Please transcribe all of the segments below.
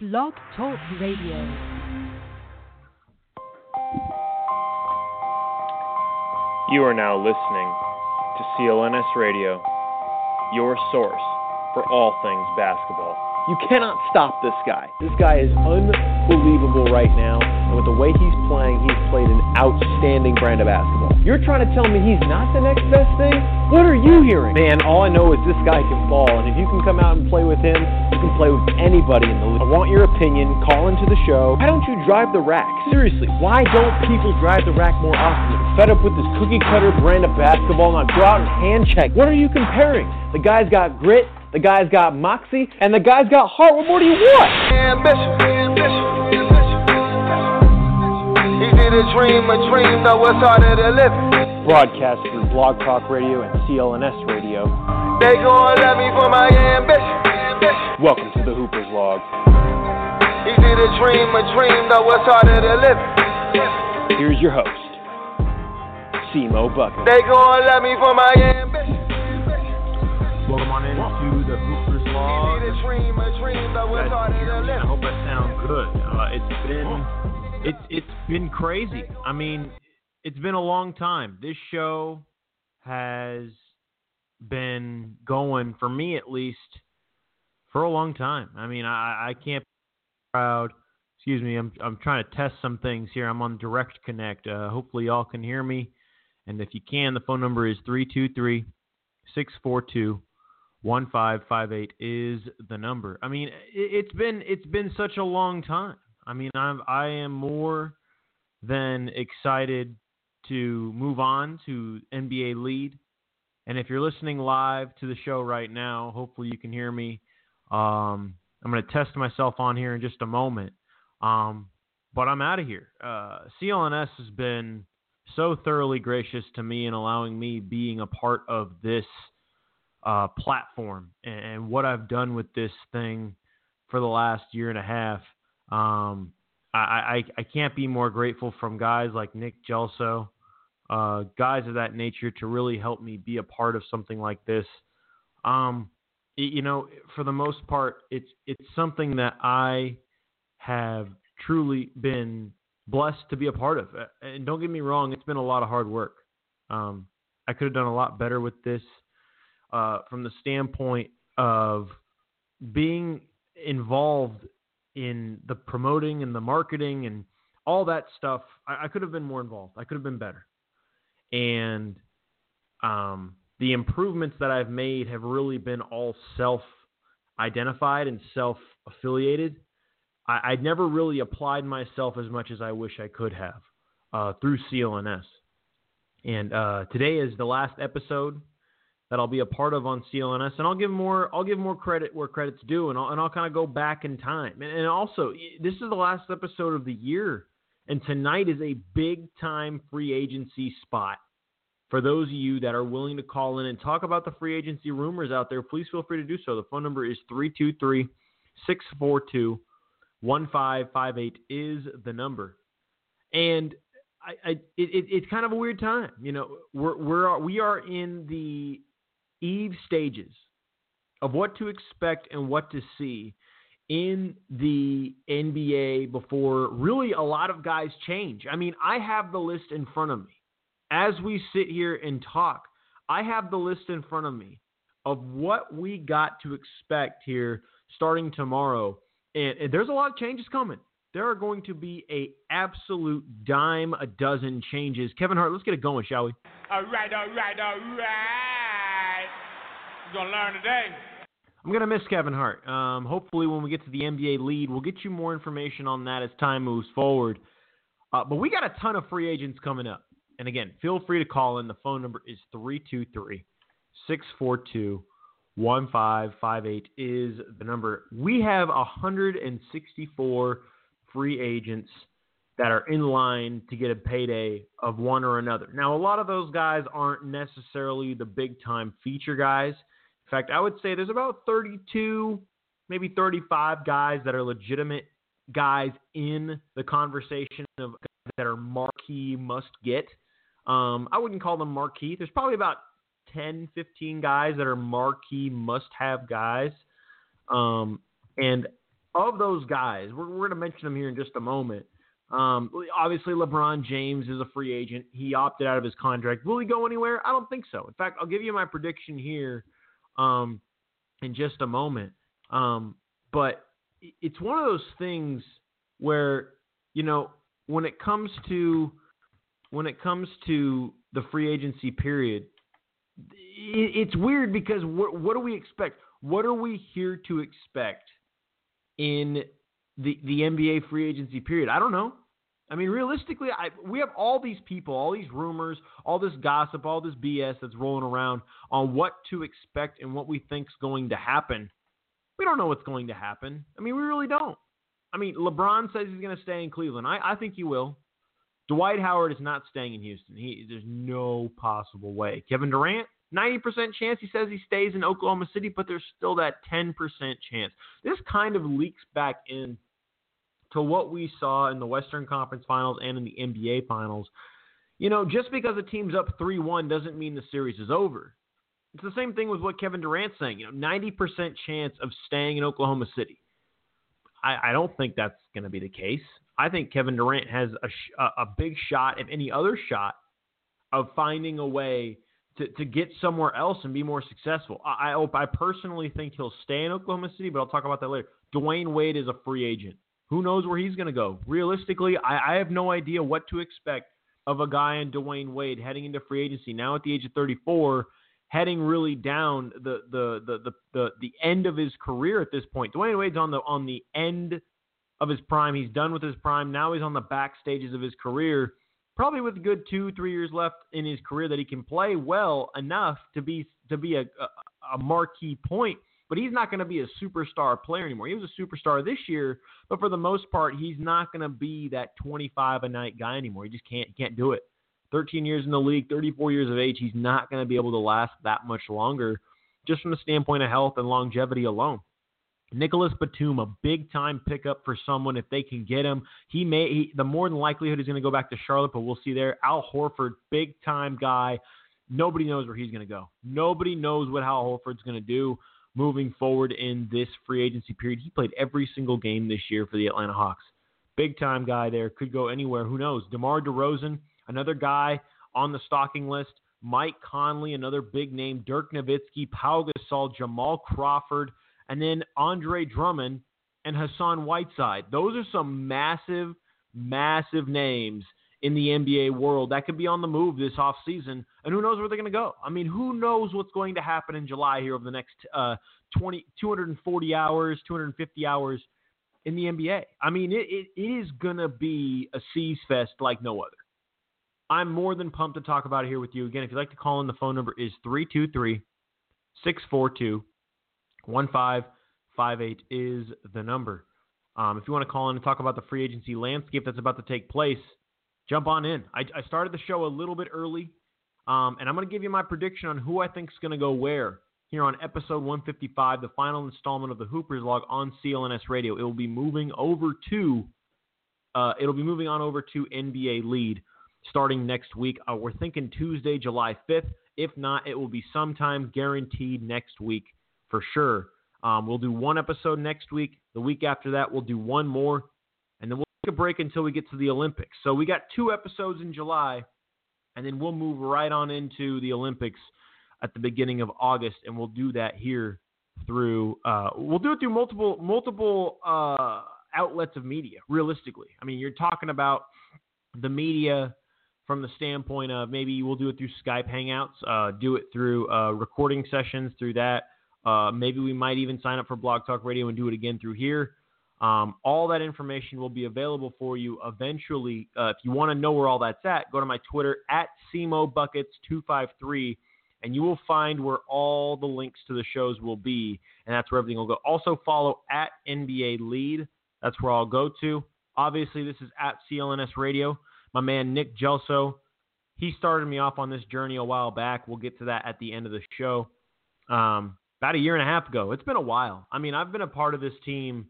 Blog Talk Radio. You are now listening to CLNS Radio, your source for all things basketball. You cannot stop this guy. This guy is unbelievable right now, and with the way he's playing, he's played an outstanding brand of basketball. You're trying to tell me he's not the next best thing? What are you hearing? Man, all I know is this guy can ball, and if you can come out and play with him, you can play with anybody in the league. I want your opinion. Call into the show. Why don't you drive the rack? Seriously, why don't people drive the rack more often? I'm fed up with this cookie cutter brand of basketball. Now go out and hand check. What are you comparing? The guy's got grit. The guy's got moxie, and the guy's got heart. What more do you want? Ambition, ambition, He a dream, a dream, though it's harder to live. Broadcast through Blog Talk Radio and CLNS Radio. They gon' love me for my ambition, ambition. Welcome to the Hooper's Log. He did a dream, a dream, though it's harder to live. Here's your host, Simo Bucket. They gon' love me for my ambition. Welcome on into the Hooper's Log. He did a dream, a dream, though it's harder to I hope I sound good. Uh, it's been it's it's been crazy. I mean, it's been a long time. This show has been going for me at least for a long time. I mean, I I can't be proud. Excuse me. I'm I'm trying to test some things here. I'm on direct connect. Uh, hopefully y'all can hear me. And if you can, the phone number is 323 642 1558 is the number. I mean, it, it's been it's been such a long time. I mean, I'm I am more than excited to move on to NBA lead. And if you're listening live to the show right now, hopefully you can hear me. Um, I'm going to test myself on here in just a moment. Um, but I'm out of here. Uh, CLNS has been so thoroughly gracious to me in allowing me being a part of this uh, platform and, and what I've done with this thing for the last year and a half. Um, I, I, I can't be more grateful from guys like Nick Gelso, uh, guys of that nature to really help me be a part of something like this. Um, y- you know, for the most part, it's it's something that I have truly been blessed to be a part of. And don't get me wrong, it's been a lot of hard work. Um, I could have done a lot better with this uh, from the standpoint of being involved in the promoting and the marketing and all that stuff. I, I could have been more involved. I could have been better. And um, the improvements that I've made have really been all self identified and self affiliated. I, I never really applied myself as much as I wish I could have uh, through CLNS. And uh, today is the last episode that I'll be a part of on CLNS, and I'll give more I'll give more credit where credit's due, and I'll and I'll kind of go back in time. And, and also, this is the last episode of the year, and tonight is a big time free agency spot. For those of you that are willing to call in and talk about the free agency rumors out there, please feel free to do so. The phone number is 323 642 1558 is the number. And I, I it, it, it's kind of a weird time. You know, we're, we're, we are in the eve stages of what to expect and what to see in the NBA before really a lot of guys change. I mean, I have the list in front of me. As we sit here and talk, I have the list in front of me of what we got to expect here starting tomorrow. And, and there's a lot of changes coming. There are going to be a absolute dime a dozen changes. Kevin Hart, let's get it going, shall we? All right, all right, all right. You're gonna learn today. I'm gonna miss Kevin Hart. Um, hopefully, when we get to the NBA lead, we'll get you more information on that as time moves forward. Uh, but we got a ton of free agents coming up. And again, feel free to call in. The phone number is 323 642 1558 is the number. We have 164 free agents that are in line to get a payday of one or another. Now, a lot of those guys aren't necessarily the big time feature guys. In fact, I would say there's about 32, maybe 35 guys that are legitimate guys in the conversation of that are marquee must get. Um, I wouldn't call them marquee. There's probably about 10, 15 guys that are marquee must have guys. Um, and of those guys, we're, we're going to mention them here in just a moment. Um, obviously, LeBron James is a free agent. He opted out of his contract. Will he go anywhere? I don't think so. In fact, I'll give you my prediction here um, in just a moment. Um, but it's one of those things where you know when it comes to when it comes to the free agency period, it's weird because what, what do we expect? What are we here to expect in the the NBA free agency period? I don't know. I mean, realistically, I, we have all these people, all these rumors, all this gossip, all this BS that's rolling around on what to expect and what we think's going to happen. We don't know what's going to happen. I mean, we really don't. I mean, LeBron says he's going to stay in Cleveland. I, I think he will. Dwight Howard is not staying in Houston. He, there's no possible way. Kevin Durant, 90% chance he says he stays in Oklahoma City, but there's still that 10% chance. This kind of leaks back in to what we saw in the Western Conference Finals and in the NBA Finals. You know, just because a team's up 3 1 doesn't mean the series is over. It's the same thing with what Kevin Durant's saying. You know, 90% chance of staying in Oklahoma City. I, I don't think that's going to be the case. I think Kevin Durant has a, a big shot, if any other shot, of finding a way to, to get somewhere else and be more successful. I, I, I personally think he'll stay in Oklahoma City, but I'll talk about that later. Dwyane Wade is a free agent. Who knows where he's going to go? Realistically, I, I have no idea what to expect of a guy in Dwyane Wade heading into free agency now at the age of 34, heading really down the the the the the, the end of his career at this point. Dwyane Wade's on the on the end of his prime. He's done with his prime. Now he's on the back stages of his career, probably with a good two three years left in his career that he can play well enough to be to be a a, a marquee point but he's not going to be a superstar player anymore. He was a superstar this year, but for the most part, he's not going to be that 25 a night guy anymore. He just can't can't do it. 13 years in the league, 34 years of age, he's not going to be able to last that much longer, just from the standpoint of health and longevity alone. Nicholas Batum, a big time pickup for someone if they can get him. He may he, the more than likelihood he's going to go back to Charlotte, but we'll see there. Al Horford, big time guy. Nobody knows where he's going to go. Nobody knows what Al Horford's going to do moving forward in this free agency period. He played every single game this year for the Atlanta Hawks. Big time guy there. Could go anywhere. Who knows? DeMar DeRozan, another guy on the stocking list. Mike Conley, another big name. Dirk Nowitzki, Pau Gasol, Jamal Crawford, and then Andre Drummond and Hassan Whiteside. Those are some massive, massive names in the NBA world that could be on the move this offseason. And who knows where they're going to go? I mean, who knows what's going to happen in July here over the next uh, 20, 240 hours, 250 hours in the NBA? I mean, it, it, is going to be a C's Fest like no other. I'm more than pumped to talk about it here with you. Again, if you'd like to call in, the phone number is 323 642 1558 is the number. Um, if you want to call in and talk about the free agency landscape that's about to take place, jump on in. I, I started the show a little bit early, um, and I'm going to give you my prediction on who I think is going to go where here on episode 155, the final installment of the Hoopers Log on CLNS Radio. It will be moving over to, uh, it'll be moving on over to NBA Lead starting next week. Uh, we're thinking Tuesday, July 5th. If not, it will be sometime guaranteed next week for sure. Um, we'll do one episode next week. The week after that, we'll do one more, a break until we get to the Olympics. So we got two episodes in July, and then we'll move right on into the Olympics at the beginning of August, and we'll do that here through. Uh, we'll do it through multiple multiple uh, outlets of media. Realistically, I mean, you're talking about the media from the standpoint of maybe we'll do it through Skype Hangouts, uh, do it through uh, recording sessions through that. Uh, maybe we might even sign up for Blog Talk Radio and do it again through here. Um, all that information will be available for you eventually. Uh, if you want to know where all that's at, go to my Twitter at CMOBuckets253, and you will find where all the links to the shows will be, and that's where everything will go. Also, follow at NBA Lead. That's where I'll go to. Obviously, this is at CLNS Radio. My man Nick Gelso, he started me off on this journey a while back. We'll get to that at the end of the show. Um, about a year and a half ago. It's been a while. I mean, I've been a part of this team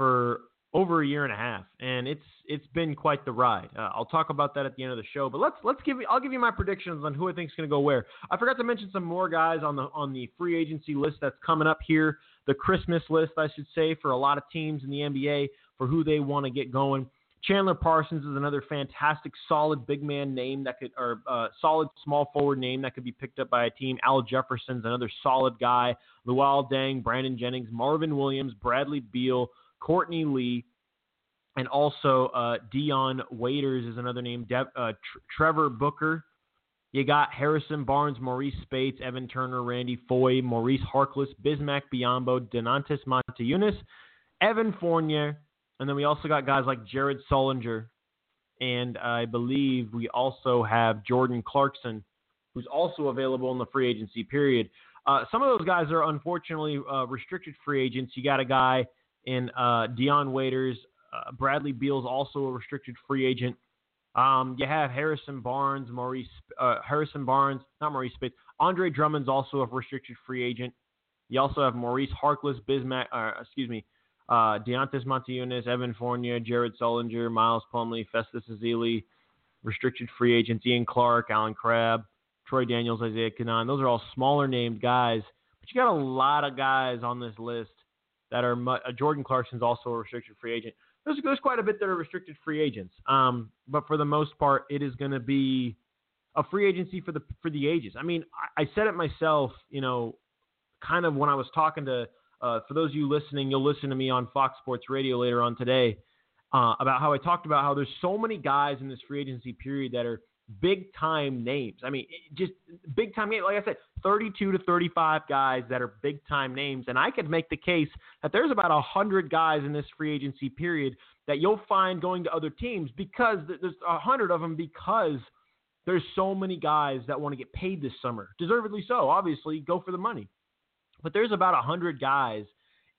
for over a year and a half, and it's it's been quite the ride. Uh, I'll talk about that at the end of the show, but let's let's give you I'll give you my predictions on who I think is going to go where. I forgot to mention some more guys on the on the free agency list that's coming up here, the Christmas list, I should say, for a lot of teams in the NBA for who they want to get going. Chandler Parsons is another fantastic, solid big man name that could, or uh, solid small forward name that could be picked up by a team. Al Jefferson's another solid guy. Luol Deng, Brandon Jennings, Marvin Williams, Bradley Beal, Courtney Lee, and also uh, Dion Waiters is another name. De- uh, Tr- Trevor Booker. You got Harrison Barnes, Maurice Speights, Evan Turner, Randy Foye, Maurice Harkless, Bismack Biyombo, Donatas Motiejunas, Evan Fournier, and then we also got guys like Jared Sullinger, and I believe we also have Jordan Clarkson, who's also available in the free agency period. Uh, some of those guys are unfortunately uh, restricted free agents. You got a guy in uh, Dion Waiters. Uh, Bradley Beal's also a restricted free agent. Um, you have Harrison Barnes, Maurice uh, Harrison Barnes, not Maurice Speights. Andre Drummond's also a restricted free agent. You also have Maurice Harkless, Bismack, uh, excuse me, uh, Donatas Motiejunas, Evan Fournier, Jared Sullinger, Miles Plumlee, Festus Ezeli, restricted free agents, Ian Clark, Allen Crabbe, Troy Daniels, Isaiah Canaan. Those are all smaller named guys, but you got a lot of guys on this list that are. Uh, Jordan Clarkson's also a restricted free agent there's, there's quite a bit that are restricted free agents. Um, but for the most part, it is going to be a free agency for the for the ages. I mean, I, I said it myself. You know, kind of when I was talking to. Uh, for those of you listening, you'll listen to me on Fox Sports Radio later on today uh, about how I talked about how there's so many guys in this free agency period that are big time names. I mean, just big time. Like I said, 32 to 35 guys that are big time names. And I could make the case that there's about 100 guys in this free agency period that you'll find going to other teams because there's 100 of them because there's so many guys that want to get paid this summer. Deservedly so. Obviously, go for the money. But there's about 100 guys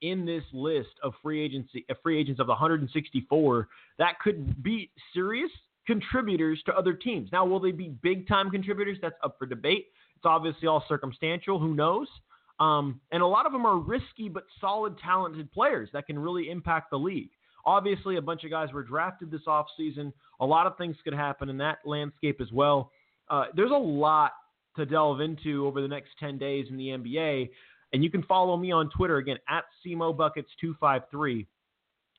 in this list of free agency uh, free agents of the 164 that could be serious contributors to other teams. Now, will they be big time contributors? That's up for debate. It's obviously all circumstantial. Who knows? Um, and a lot of them are risky but solid, talented players that can really impact the league. Obviously, a bunch of guys were drafted this offseason. A lot of things could happen in that landscape as well. Uh, there's a lot to delve into over the next 10 days in the NBA. And you can follow me on Twitter again at CMOBuckets253.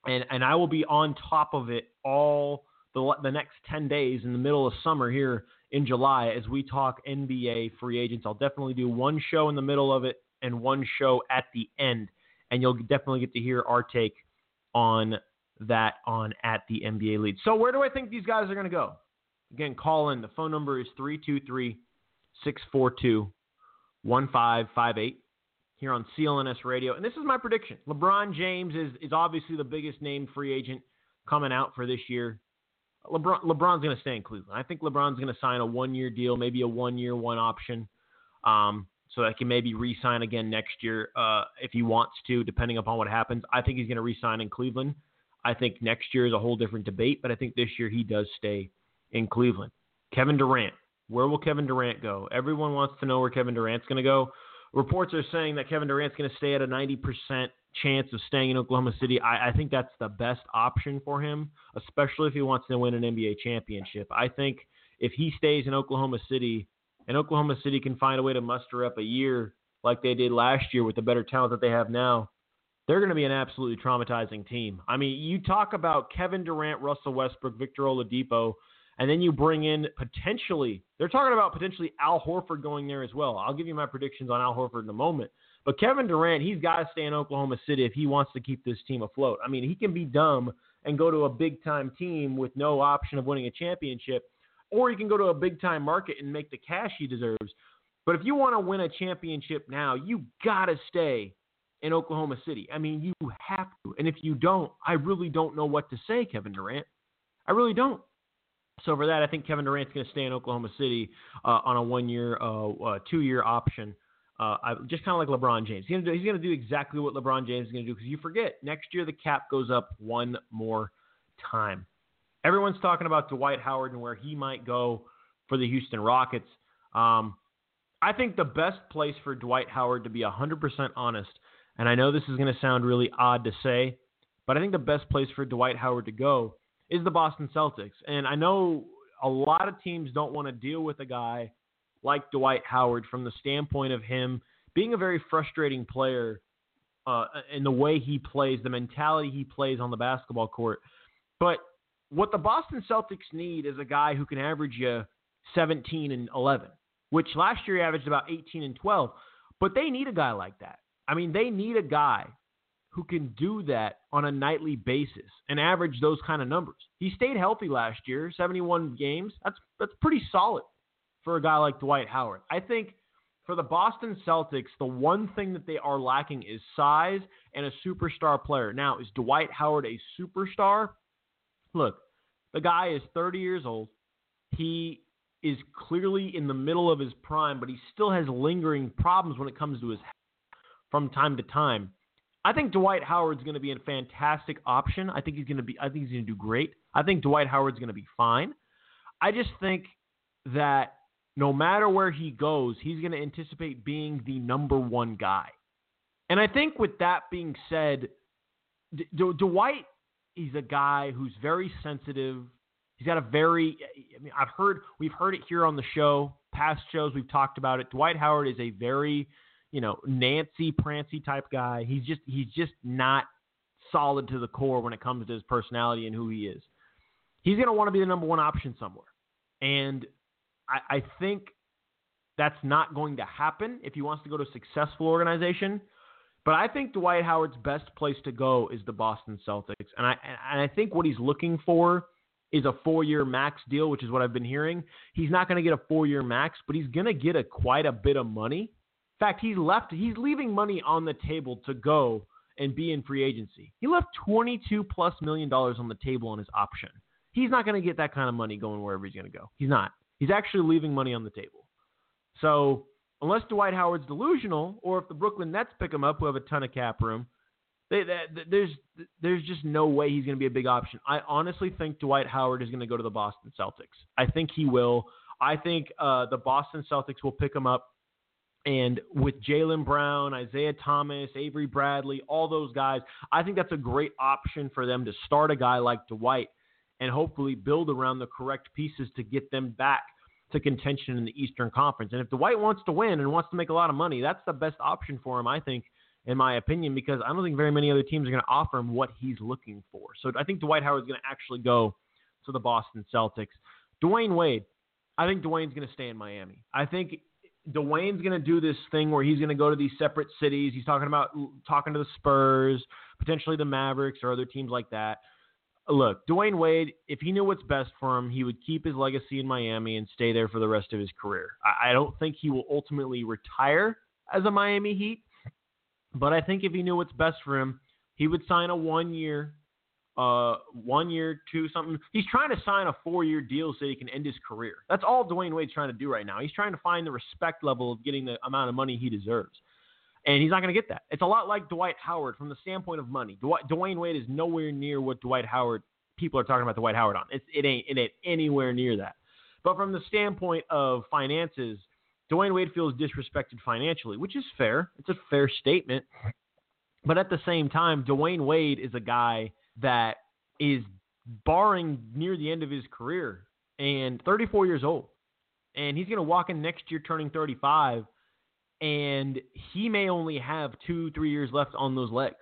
And, and I will be on top of it all the, the next 10 days in the middle of summer here in July as we talk NBA free agents. I'll definitely do one show in the middle of it and one show at the end. And you'll definitely get to hear our take on that on at the NBA lead. So where do I think these guys are going to go? Again, call in. The phone number is 323 642 1558 here on CLNS Radio. And this is my prediction. LeBron James is, is obviously the biggest name free agent coming out for this year. LeBron LeBron's going to stay in Cleveland. I think LeBron's going to sign a one year deal, maybe a one year one option, um, so that he can maybe re-sign again next year uh, if he wants to, depending upon what happens. I think he's going to re-sign in Cleveland. I think next year is a whole different debate, but I think this year he does stay in Cleveland. Kevin Durant, where will Kevin Durant go? Everyone wants to know where Kevin Durant's going to go. Reports are saying that Kevin Durant's going to stay at a 90% chance of staying in Oklahoma City. I, I think that's the best option for him, especially if he wants to win an NBA championship. I think if he stays in Oklahoma City and Oklahoma City can find a way to muster up a year like they did last year with the better talent that they have now, they're going to be an absolutely traumatizing team. I mean, you talk about Kevin Durant, Russell Westbrook, Victor Oladipo, and then you bring in potentially, they're talking about potentially Al Horford going there as well. I'll give you my predictions on Al Horford in a moment. But Kevin Durant, he's got to stay in Oklahoma City if he wants to keep this team afloat. I mean, he can be dumb and go to a big time team with no option of winning a championship, or he can go to a big time market and make the cash he deserves. But if you want to win a championship now, you got to stay in Oklahoma City. I mean, you have to. And if you don't, I really don't know what to say, Kevin Durant. I really don't. So for that, I think Kevin Durant's going to stay in Oklahoma City uh, on a one-year, uh, uh, two-year option. Uh, I, just kind of like LeBron James. He's going to do exactly what LeBron James is going to do because you forget next year the cap goes up one more time. Everyone's talking about Dwight Howard and where he might go for the Houston Rockets. Um, I think the best place for Dwight Howard to be 100% honest, and I know this is going to sound really odd to say, but I think the best place for Dwight Howard to go is the Boston Celtics. And I know a lot of teams don't want to deal with a guy like Dwight Howard from the standpoint of him being a very frustrating player uh, in the way he plays, the mentality he plays on the basketball court. But what the Boston Celtics need is a guy who can average you 17 and 11, which last year he averaged about 18 and 12. But they need a guy like that. I mean, they need a guy who can do that on a nightly basis and average those kind of numbers. He stayed healthy last year, 71 games. That's that's pretty solid for a guy like Dwight Howard. I think for the Boston Celtics, the one thing that they are lacking is size and a superstar player. Now, is Dwight Howard a superstar? Look, the guy is 30 years old. He is clearly in the middle of his prime, but he still has lingering problems when it comes to his from time to time. I think Dwight Howard's going to be a fantastic option. I think he's going to be. I think he's going to do great. I think Dwight Howard's going to be fine. I just think that no matter where he goes, he's going to anticipate being the number one guy. And I think with that being said, D- D- Dwight, is a guy who's very sensitive. He's got a very, I mean, I've heard, we've heard it here on the show, past shows, we've talked about it. Dwight Howard is a very, you know, Nancy Prancy type guy. He's just, he's just not solid to the core when it comes to his personality and who he is. He's going to want to be the number one option somewhere. And I, I think that's not going to happen if he wants to go to a successful organization. But I think Dwight Howard's best place to go is the Boston Celtics, and I and I think what he's looking for is a four-year max deal, which is what I've been hearing. He's not going to get a four-year max, but he's going to get a quite a bit of money. In fact, he's left he's leaving money on the table to go and be in free agency. He left 22 plus million dollars on the table on his option. He's not going to get that kind of money going wherever he's going to go. He's not. He's actually leaving money on the table. So unless Dwight Howard's delusional, or if the Brooklyn Nets pick him up, who have a ton of cap room, they, they, there's there's just no way he's going to be a big option. I honestly think Dwight Howard is going to go to the Boston Celtics. I think he will. I think uh, the Boston Celtics will pick him up. And with Jaylen Brown, Isaiah Thomas, Avery Bradley, all those guys, I think that's a great option for them to start a guy like Dwight and hopefully build around the correct pieces to get them back to contention in the Eastern Conference. And if Dwight wants to win and wants to make a lot of money, that's the best option for him, I think, in my opinion, because I don't think very many other teams are going to offer him what he's looking for. So I think Dwight Howard is going to actually go to the Boston Celtics. Dwyane Wade, I think Dwyane's going to stay in Miami. I think Dwyane's going to do this thing where he's going to go to these separate cities. He's talking about talking to the Spurs, potentially the Mavericks or other teams like that look, Dwyane Wade, if he knew what's best for him, he would keep his legacy in Miami and stay there for the rest of his career. I, I don't think he will ultimately retire as a Miami Heat, but I think if he knew what's best for him, he would sign a one year, uh, one year, two something. He's trying to sign a four year deal so he can end his career. That's all Dwyane Wade's trying to do right now. He's trying to find the respect level of getting the amount of money he deserves and he's not going to get that. It's a lot like Dwight Howard from the standpoint of money. Dwight, Dwyane Wade is nowhere near what Dwight Howard people are talking about Dwight Howard on. It's, it ain't it ain't anywhere near that. But from the standpoint of finances, Dwyane Wade feels disrespected financially, which is fair. It's a fair statement. But at the same time, Dwyane Wade is a guy that is barring near the end of his career and 34 years old. And he's going to walk in next year turning 35 and he may only have two, three years left on those legs.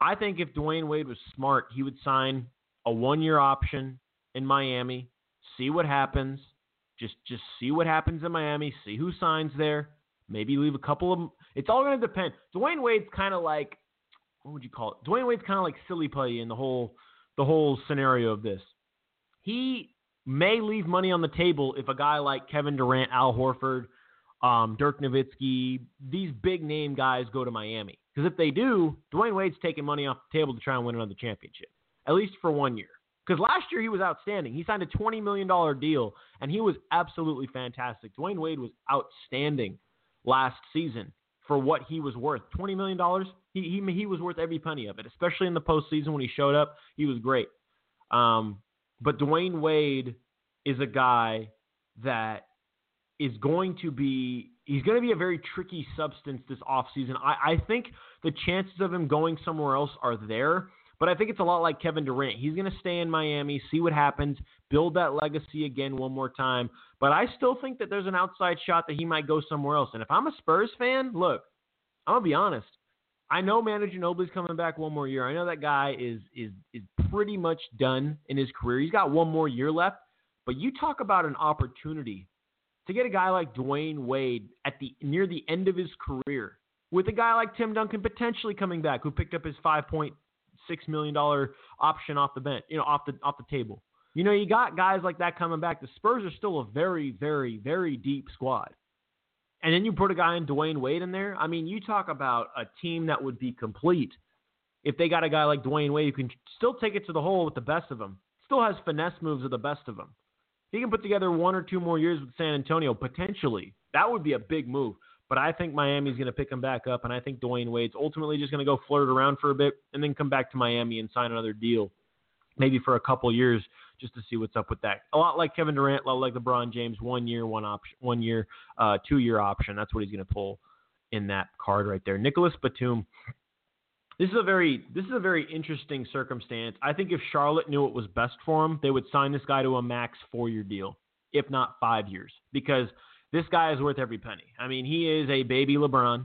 I think if Dwyane Wade was smart, he would sign a one-year option in Miami, see what happens. Just, just see what happens in Miami. See who signs there. Maybe leave a couple of. It's all going to depend. Dwyane Wade's kind of like, what would you call it? Dwyane Wade's kind of like silly putty in the whole, the whole scenario of this. He may leave money on the table if a guy like Kevin Durant, Al Horford, um, Dirk Nowitzki, these big name guys go to Miami. Because if they do, Dwyane Wade's taking money off the table to try and win another championship, at least for one year. Because last year he was outstanding. He signed a $20 million deal, and he was absolutely fantastic. Dwyane Wade was outstanding last season for what he was worth. $20 million, he, he, he was worth every penny of it, especially in the postseason when he showed up. He was great. Um, but Dwyane Wade is a guy that is going to be he's going to be a very tricky substance this offseason. I, I think the chances of him going somewhere else are there, But I think it's a lot like Kevin Durant. He's going to stay in Miami, see what happens, build that legacy again one more time. But I still think that there's an outside shot that he might go somewhere else. And if I'm a Spurs fan, look, I'm gonna be honest. I know Manu Ginobili's coming back one more year. I know that guy is is is pretty much done in his career. He's got one more year left. But you talk about an opportunity to get a guy like Dwyane Wade at the near the end of his career, with a guy like Tim Duncan potentially coming back, who picked up his five point six million dollar option off the bench, you know, off the off the table. You know, you got guys like that coming back. The Spurs are still a very, very, very deep squad. And then you put a guy in Dwyane Wade in there. I mean, you talk about a team that would be complete if they got a guy like Dwyane Wade who can still take it to the hole with the best of them. Still has finesse moves of the best of them. He can put together one or two more years with San Antonio potentially. That would be a big move. But I think Miami's going to pick him back up, and I think Dwyane Wade's ultimately just going to go flirt around for a bit and then come back to Miami and sign another deal, maybe for a couple years just to see what's up with that. A lot like Kevin Durant, a lot like LeBron James, one year, one option, one year, uh, two year option. That's what he's going to pull in that card right there. Nicholas Batum. This is a very this is a very interesting circumstance. I think if Charlotte knew what was best for him, they would sign this guy to a max four year deal, if not five years, because this guy is worth every penny. I mean, he is a baby LeBron.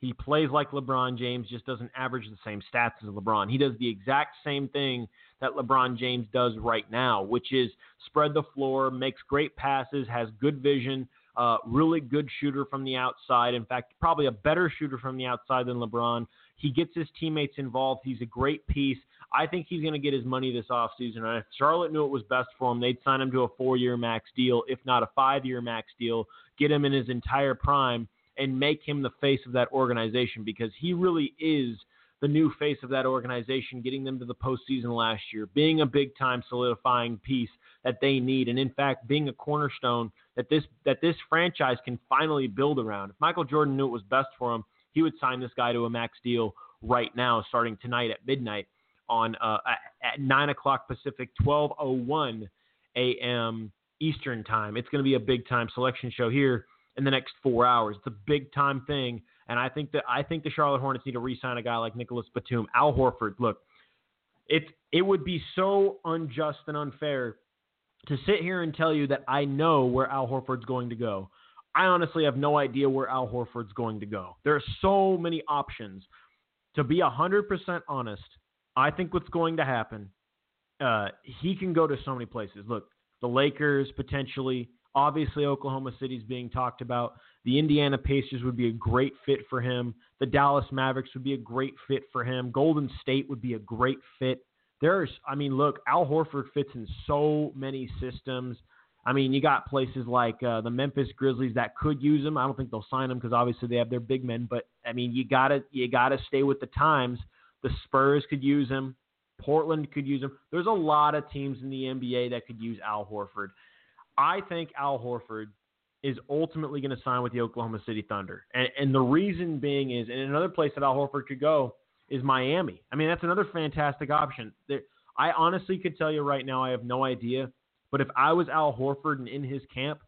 He plays like LeBron James, just doesn't average the same stats as LeBron. He does the exact same thing that LeBron James does right now, which is spread the floor, makes great passes, has good vision, uh, really good shooter from the outside. In fact, probably a better shooter from the outside than LeBron. He gets his teammates involved. He's a great piece. I think he's going to get his money this offseason. And if Charlotte knew it was best for him, they'd sign him to a four year max deal, if not a five year max deal, get him in his entire prime, and make him the face of that organization because he really is the new face of that organization, getting them to the postseason last year, being a big time solidifying piece that they need, and in fact being a cornerstone that this that this franchise can finally build around. If Michael Jordan knew it was best for him, he would sign this guy to a max deal right now, starting tonight at midnight on uh, at nine o'clock Pacific, twelve oh one a.m. Eastern time. It's going to be a big time selection show here in the next four hours. It's a big time thing, and I think that I think the Charlotte Hornets need to re-sign a guy like Nicholas Batum, Al Horford. Look, it it would be so unjust and unfair to sit here and tell you that I know where Al Horford's going to go. I honestly have no idea where Al Horford's going to go. There are so many options. To be 100% honest, I think what's going to happen, uh, he can go to so many places. Look, the Lakers potentially, obviously Oklahoma City's being talked about. The Indiana Pacers would be a great fit for him. The Dallas Mavericks would be a great fit for him. Golden State would be a great fit. There's, I mean, look, Al Horford fits in so many systems. I mean, you got places like uh, the Memphis Grizzlies that could use him. I don't think they'll sign him because obviously they have their big men. But I mean, you gotta you gotta stay with the times. The Spurs could use him. Portland could use him. There's a lot of teams in the NBA that could use Al Horford. I think Al Horford is ultimately going to sign with the Oklahoma City Thunder. And, and the reason being is, and another place that Al Horford could go is Miami. I mean, that's another fantastic option. There, I honestly could tell you right now, I have no idea. But if I was Al Horford and in his camp,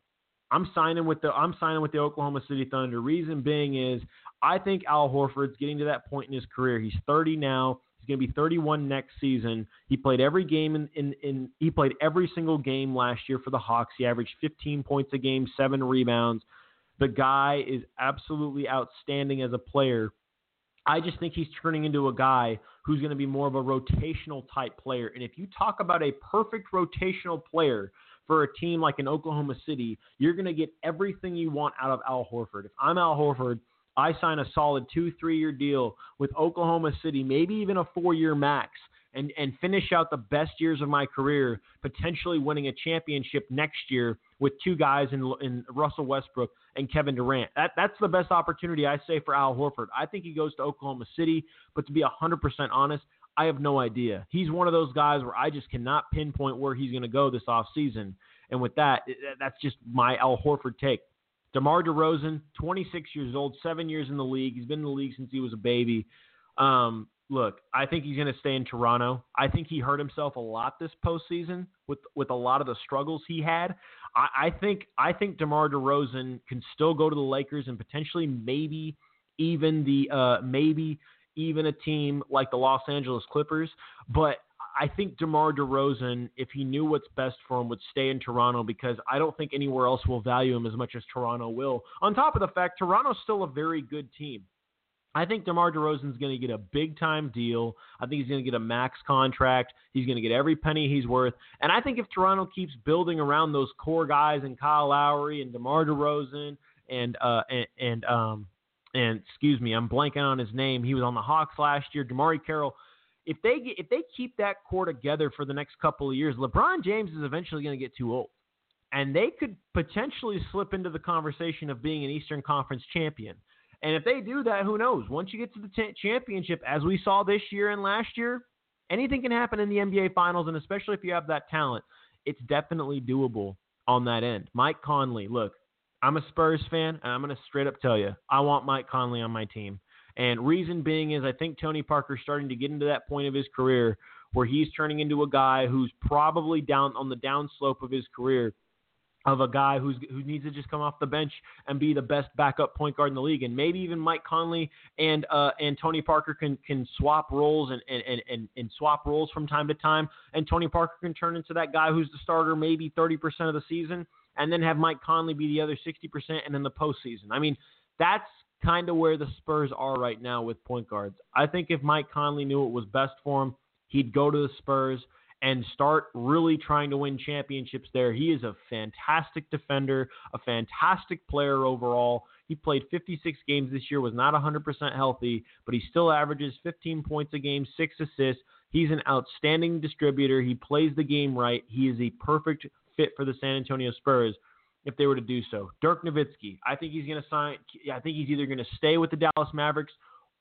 I'm signing with the I'm signing with the Oklahoma City Thunder. Reason being is I think Al Horford's getting to that point in his career. He's 30 now. He's going to be 31 next season. He played every game in, in, in he played every single game last year for the Hawks. He averaged 15 points a game, seven rebounds. The guy is absolutely outstanding as a player. I just think he's turning into a guy who's going to be more of a rotational type player. And if you talk about a perfect rotational player for a team like an Oklahoma City, you're going to get everything you want out of Al Horford. If I'm Al Horford, I sign a solid two, three year deal with Oklahoma City, maybe even a four year max, and, and finish out the best years of my career, potentially winning a championship next year with two guys in, in Russell Westbrook and Kevin Durant. That, that's the best opportunity, I say, for Al Horford. I think he goes to Oklahoma City, but to be 100% honest, I have no idea. He's one of those guys where I just cannot pinpoint where he's going to go this offseason. And with that, that's just my Al Horford take. DeMar DeRozan, 26 years old, seven years in the league. He's been in the league since he was a baby. Um, look, I think he's going to stay in Toronto. I think he hurt himself a lot this postseason with with a lot of the struggles he had. I, I think I think DeMar DeRozan can still go to the Lakers and potentially maybe even the uh, maybe even a team like the Los Angeles Clippers. But I think DeMar DeRozan, if he knew what's best for him, would stay in Toronto because I don't think anywhere else will value him as much as Toronto will. On top of the fact, Toronto's still a very good team. I think DeMar DeRozan's going to get a big time deal. I think he's going to get a max contract. He's going to get every penny he's worth. And I think if Toronto keeps building around those core guys and Kyle Lowry and DeMar DeRozan and uh and, and um and excuse me, I'm blanking on his name. He was on the Hawks last year. DeMarre Carroll. If they get, if they keep that core together for the next couple of years, LeBron James is eventually going to get too old, and they could potentially slip into the conversation of being an Eastern Conference champion. And if they do that, who knows? Once you get to the t- championship, as we saw this year and last year, anything can happen in the NBA Finals, and especially if you have that talent, it's definitely doable on that end. Mike Conley, look, I'm a Spurs fan, and I'm going to straight up tell you, I want Mike Conley on my team. And reason being is I think Tony Parker's starting to get into that point of his career where he's turning into a guy who's probably down on the downslope of his career of a guy who's who needs to just come off the bench and be the best backup point guard in the league. And maybe even Mike Conley and uh, and Tony Parker can can swap roles and, and, and, and swap roles from time to time. And Tony Parker can turn into that guy who's the starter maybe 30% of the season and then have Mike Conley be the other 60% and in the postseason. I mean, that's kind of where the Spurs are right now with point guards. I think if Mike Conley knew what was best for him, he'd go to the Spurs and start really trying to win championships there. He is a fantastic defender, a fantastic player overall. He played 56 games this year, was not 100% healthy, but he still averages 15 points a game, six assists. He's an outstanding distributor. He plays the game right. He is a perfect fit for the San Antonio Spurs if they were to do so. Dirk Nowitzki, I think he's going to sign. I think he's either going to stay with the Dallas Mavericks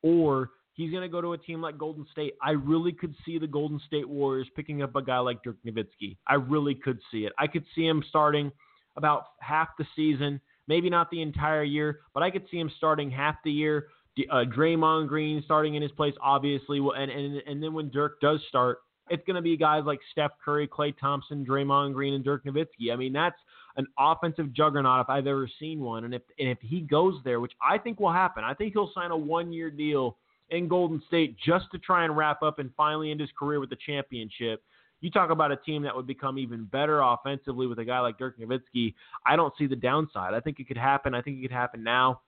or he's going to go to a team like Golden State. I really could see the Golden State Warriors picking up a guy like Dirk Nowitzki. I really could see it. I could see him starting about half the season, maybe not the entire year, but I could see him starting half the year. Uh, Draymond Green starting in his place, obviously, and and and then when Dirk does start, it's going to be guys like Steph Curry, Klay Thompson, Draymond Green, and Dirk Nowitzki. I mean, that's an offensive juggernaut if I've ever seen one. And if and if he goes there, which I think will happen, I think he'll sign a one year deal in Golden State just to try and wrap up and finally end his career with the championship. You talk about a team that would become even better offensively with a guy like Dirk Nowitzki. I don't see the downside. I think it could happen. I think it could happen now.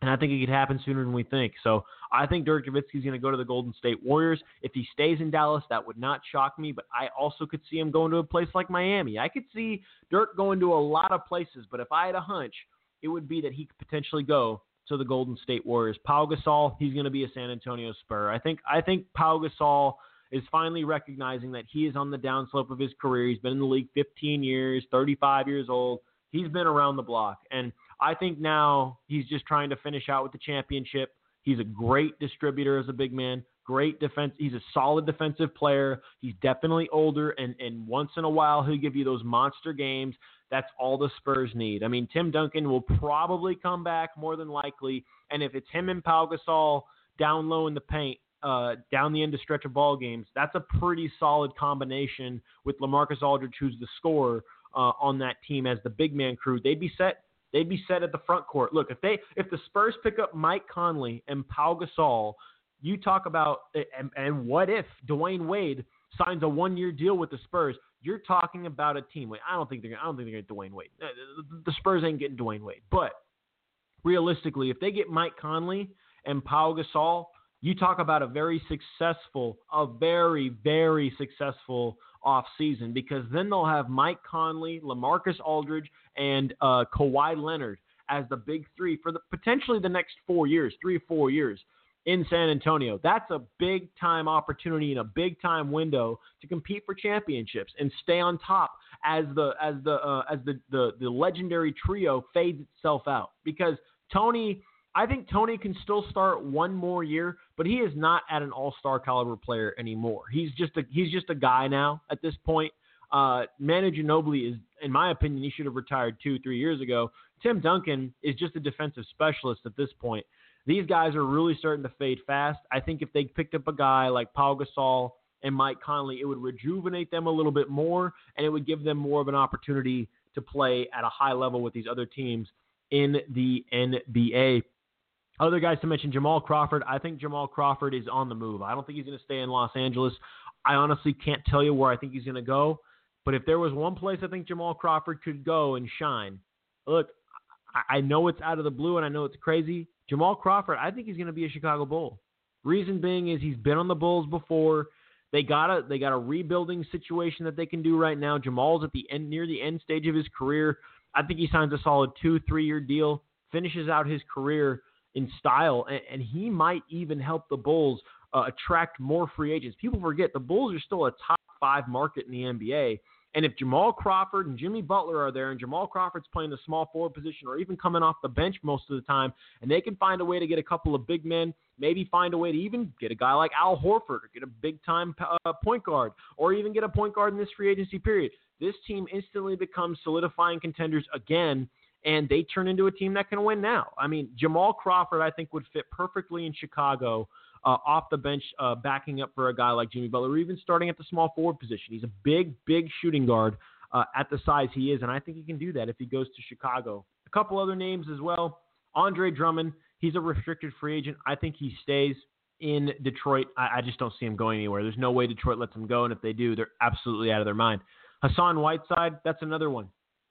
And I think it could happen sooner than we think. So I think Dirk Nowitzki is going to go to the Golden State Warriors. If he stays in Dallas, that would not shock me. But I also could see him going to a place like Miami. I could see Dirk going to a lot of places. But if I had a hunch, it would be that he could potentially go to the Golden State Warriors. Pau Gasol, he's going to be a San Antonio Spur. I think I think Pau Gasol is finally recognizing that he is on the downslope of his career. He's been in the league 15 years, 35 years old. He's been around the block, and I think now he's just trying to finish out with the championship. He's a great distributor as a big man. Great defense. He's a solid defensive player. He's definitely older, and and once in a while he'll give you those monster games. That's all the Spurs need. I mean, Tim Duncan will probably come back more than likely, and if it's him and Pau Gasol down low in the paint, uh, down the end of stretch of ball games, that's a pretty solid combination with LaMarcus Aldridge, who's the scorer uh, on that team as the big man crew. They'd be set. They'd be set at the front court. Look, if they if the Spurs pick up Mike Conley and Pau Gasol, you talk about and, and what if Dwyane Wade signs a one year deal with the Spurs? You're talking about a team. Wait, I don't think they're. Going I don't think they're getting Dwyane Wade. Uh, the Spurs ain't getting Dwyane Wade. But realistically, if they get Mike Conley and Paul Gasol, you talk about a very successful, a very very successful off season because then they'll have Mike Conley, LaMarcus Aldridge, and uh, Kawhi Leonard as the big three for the potentially the next four years, three or four years in San Antonio. That's a big time opportunity and a big time window to compete for championships and stay on top as the as the uh, as the, the the legendary trio fades itself out. Because Tony, I think Tony can still start one more year, but he is not at an All Star caliber player anymore. He's just a he's just a guy now at this point. Uh, Manu Ginobili is, in my opinion, he should have retired two, three years ago. Tim Duncan is just a defensive specialist at this point. These guys are really starting to fade fast. I think if they picked up a guy like Paul Gasol and Mike Conley, it would rejuvenate them a little bit more, and it would give them more of an opportunity to play at a high level with these other teams in the NBA. Other guys to mention Jamal Crawford. I think Jamal Crawford is on the move. I don't think he's going to stay in Los Angeles. I honestly can't tell you where I think he's going to go. But if there was one place I think Jamal Crawford could go and shine, look, I know it's out of the blue and I know it's crazy. Jamal Crawford, I think he's going to be a Chicago Bull. Reason being is he's been on the Bulls before. They got a they got a rebuilding situation that they can do right now. Jamal's at the end near the end stage of his career. I think he signs a solid two three year deal, finishes out his career in style, and, and he might even help the Bulls uh, attract more free agents. People forget the Bulls are still a top five market in the NBA. And if Jamal Crawford and Jimmy Butler are there, and Jamal Crawford's playing the small forward position or even coming off the bench most of the time, and they can find a way to get a couple of big men, maybe find a way to even get a guy like Al Horford, or get a big time uh, point guard, or even get a point guard in this free agency period, this team instantly becomes solidifying contenders again and they turn into a team that can win now. I mean, Jamal Crawford, I think, would fit perfectly in Chicago uh, off the bench, uh, backing up for a guy like Jimmy Butler, or even starting at the small forward position. He's a big, big shooting guard uh, at the size he is, and I think he can do that if he goes to Chicago. A couple other names as well. Andre Drummond, he's a restricted free agent. I think he stays in Detroit. I, I just don't see him going anywhere. There's no way Detroit lets him go, and if they do, they're absolutely out of their mind. Hassan Whiteside, that's another one.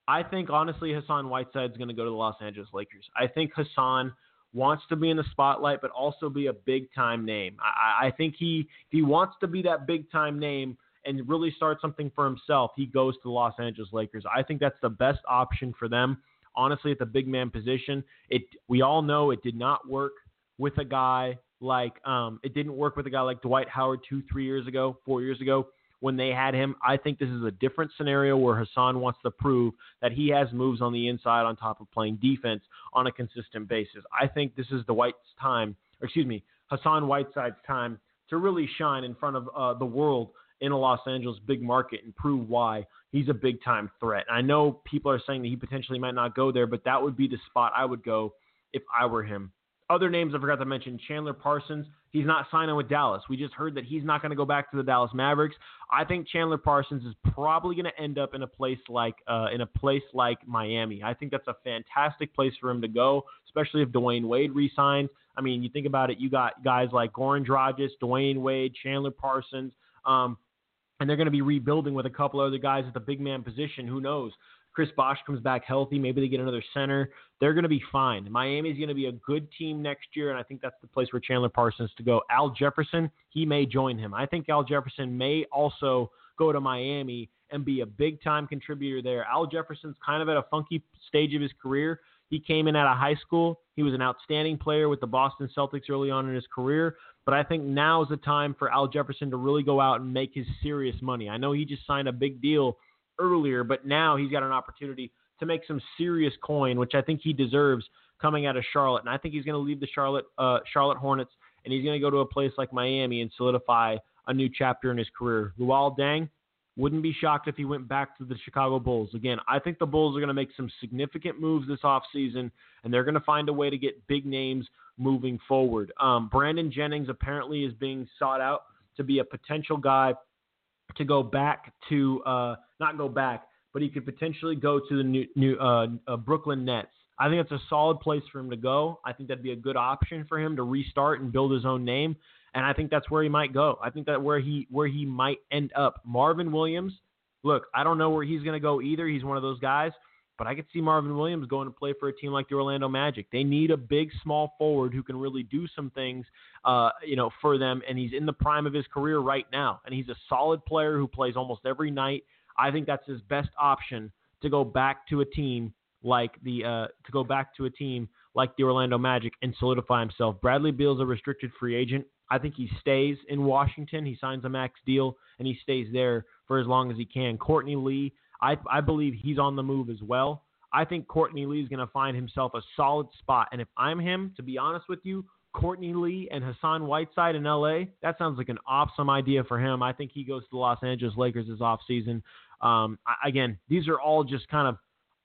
I think honestly, Hassan Whiteside is going to go to the Los Angeles Lakers. I think Hassan wants to be in the spotlight, but also be a big time name. I, I think he he wants to be that big time name and really start something for himself, he goes to the Los Angeles Lakers. I think that's the best option for them. Honestly, at the big man position, it we all know it did not work with a guy like um, it didn't work with a guy like Dwight Howard two, three years ago, four years ago when they had him. I think this is a different scenario where Hassan wants to prove that he has moves on the inside on top of playing defense on a consistent basis. I think this is the White's time, excuse me, Hassan Whiteside's time to really shine in front of uh, the world in a Los Angeles big market and prove why he's a big time threat. I know people are saying that he potentially might not go there, but that would be the spot I would go if I were him. Other names I forgot to mention Chandler Parsons. He's not signing with Dallas. We just heard that he's not going to go back to the Dallas Mavericks. I think Chandler Parsons is probably going to end up in a place like uh, in a place like Miami. I think that's a fantastic place for him to go, especially if Dwyane Wade resigns. I mean, you think about it. You got guys like Goran Dragic, Dwyane Wade, Chandler Parsons. Um, and they're going to be rebuilding with a couple other guys at the big man position. Who knows? Chris Bosh comes back healthy. Maybe they get another center. They're going to be fine. Miami's going to be a good team next year, and I think that's the place where Chandler Parsons to go. Al Jefferson, he may join him. I think Al Jefferson may also go to Miami and be a big time contributor there. Al Jefferson's kind of at a funky stage of his career. He came in out of high school. He was an outstanding player with the Boston Celtics early on in his career. But I think now is the time for Al Jefferson to really go out and make his serious money. I know he just signed a big deal earlier, but now he's got an opportunity to make some serious coin, which I think he deserves coming out of Charlotte. And I think he's going to leave the Charlotte uh, Charlotte Hornets and he's going to go to a place like Miami and solidify a new chapter in his career. Luol Deng wouldn't be shocked if he went back to the Chicago Bulls. Again, I think the Bulls are going to make some significant moves this offseason, and they're going to find a way to get big names moving forward. Um, Brandon Jennings apparently is being sought out to be a potential guy to go back to uh, not go back, but he could potentially go to the new, new uh, uh, Brooklyn Nets. I think that's a solid place for him to go. I think that'd be a good option for him to restart and build his own name, and I think that's where he might go. I think that where he where he might end up. Marvin Williams, look, I don't know where he's going to go either. He's one of those guys, but I could see Marvin Williams going to play for a team like the Orlando Magic. They need a big small forward who can really do some things, uh, you know, for them. And he's in the prime of his career right now, and he's a solid player who plays almost every night I think that's his best option to go back to a team like the uh, to go back to a team like the Orlando Magic and solidify himself. Bradley Beal's a restricted free agent. I think he stays in Washington. He signs a max deal and he stays there for as long as he can. Courtney Lee, I, I believe he's on the move as well. I think Courtney Lee is going to find himself a solid spot. And if I'm him, to be honest with you, Courtney Lee and Hassan Whiteside in LA, that sounds like an awesome idea for him. I think he goes to the Los Angeles Lakers this offseason. Um, again, these are all just kind of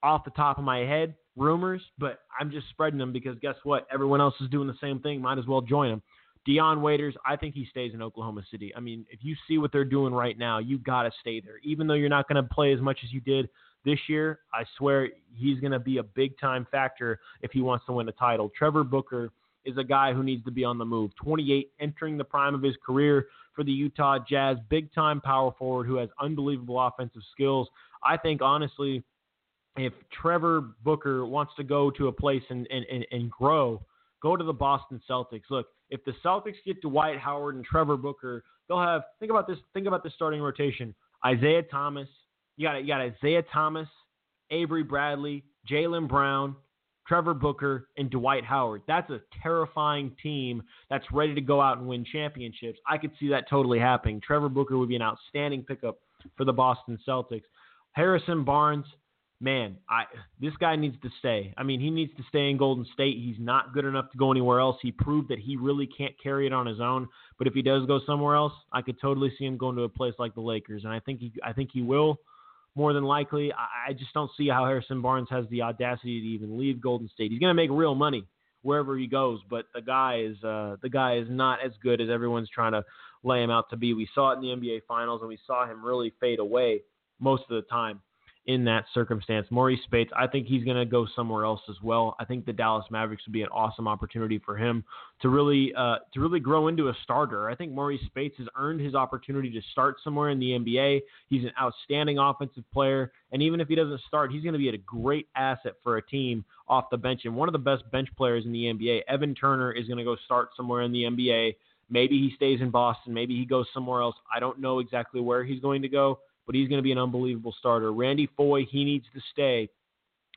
off the top of my head rumors, but I'm just spreading them because guess what? Everyone else is doing the same thing. Might as well join them. Dion Waiters, I think he stays in Oklahoma City. I mean, if you see what they're doing right now, you got to stay there. Even though you're not going to play as much as you did this year, I swear he's going to be a big time factor if he wants to win a title. Trevor Booker is a guy who needs to be on the move. 28, entering the prime of his career for the Utah Jazz, big time power forward who has unbelievable offensive skills. I think, honestly, if Trevor Booker wants to go to a place and, and, and, and grow, go to the Boston Celtics. Look, if the Celtics get Dwight Howard and Trevor Booker, they'll have think about this think about the starting rotation. Isaiah Thomas, you got you got Isaiah Thomas, Avery Bradley, Jaylen Brown, Trevor Booker, and Dwight Howard. That's a terrifying team that's ready to go out and win championships. I could see that totally happening. Trevor Booker would be an outstanding pickup for the Boston Celtics. Harrison Barnes, man, I this guy needs to stay. I mean, he needs to stay in Golden State. He's not good enough to go anywhere else. He proved that he really can't carry it on his own. But if he does go somewhere else, I could totally see him going to a place like the Lakers, and I think he I think he will more than likely. I, I just don't see how Harrison Barnes has the audacity to even leave Golden State. He's going to make real money wherever he goes, but the guy is uh, the guy is not as good as everyone's trying to lay him out to be. We saw it in the NBA Finals, and we saw him really fade away most of the time in that circumstance. Maurice Speights, I think he's going to go somewhere else as well. I think the Dallas Mavericks would be an awesome opportunity for him to really uh, to really grow into a starter. I think Maurice Speights has earned his opportunity to start somewhere in the NBA. He's an outstanding offensive player, and even if he doesn't start, he's going to be a great asset for a team off the bench and one of the best bench players in the NBA. Evan Turner is going to go start somewhere in the NBA. Maybe he stays in Boston. Maybe he goes somewhere else. I don't know exactly where he's going to go but he's going to be an unbelievable starter. Randy Foye, he needs to stay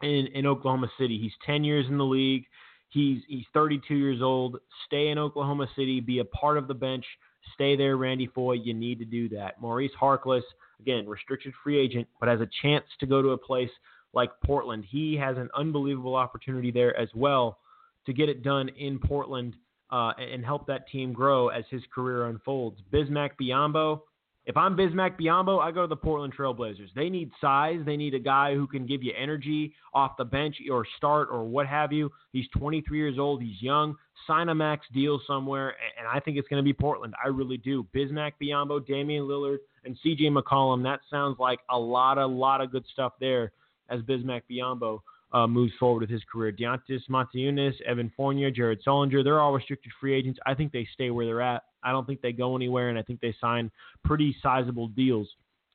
in, in Oklahoma City. He's 10 years in the league. He's he's 32 years old. Stay in Oklahoma City. Be a part of the bench. Stay there, Randy Foye. You need to do that. Maurice Harkless, again, restricted free agent, but has a chance to go to a place like Portland. He has an unbelievable opportunity there as well to get it done in Portland uh, and help that team grow as his career unfolds. Bismack Biyombo, if I'm Bismack Biyombo, I go to the Portland Trailblazers. They need size. They need a guy who can give you energy off the bench or start or what have you. He's 23 years old. He's young. Sign a max deal somewhere, and I think it's going to be Portland. I really do. Bismack Biyombo, Damian Lillard, and C.J. McCollum. That sounds like a lot, a lot of good stuff there as Bismack Biyombo uh, moves forward with his career. Donatas Motiejunas, Evan Fournier, Jared Sullinger, they're all restricted free agents. I think they stay where they're at. I don't think they go anywhere, and I think they sign pretty sizable deals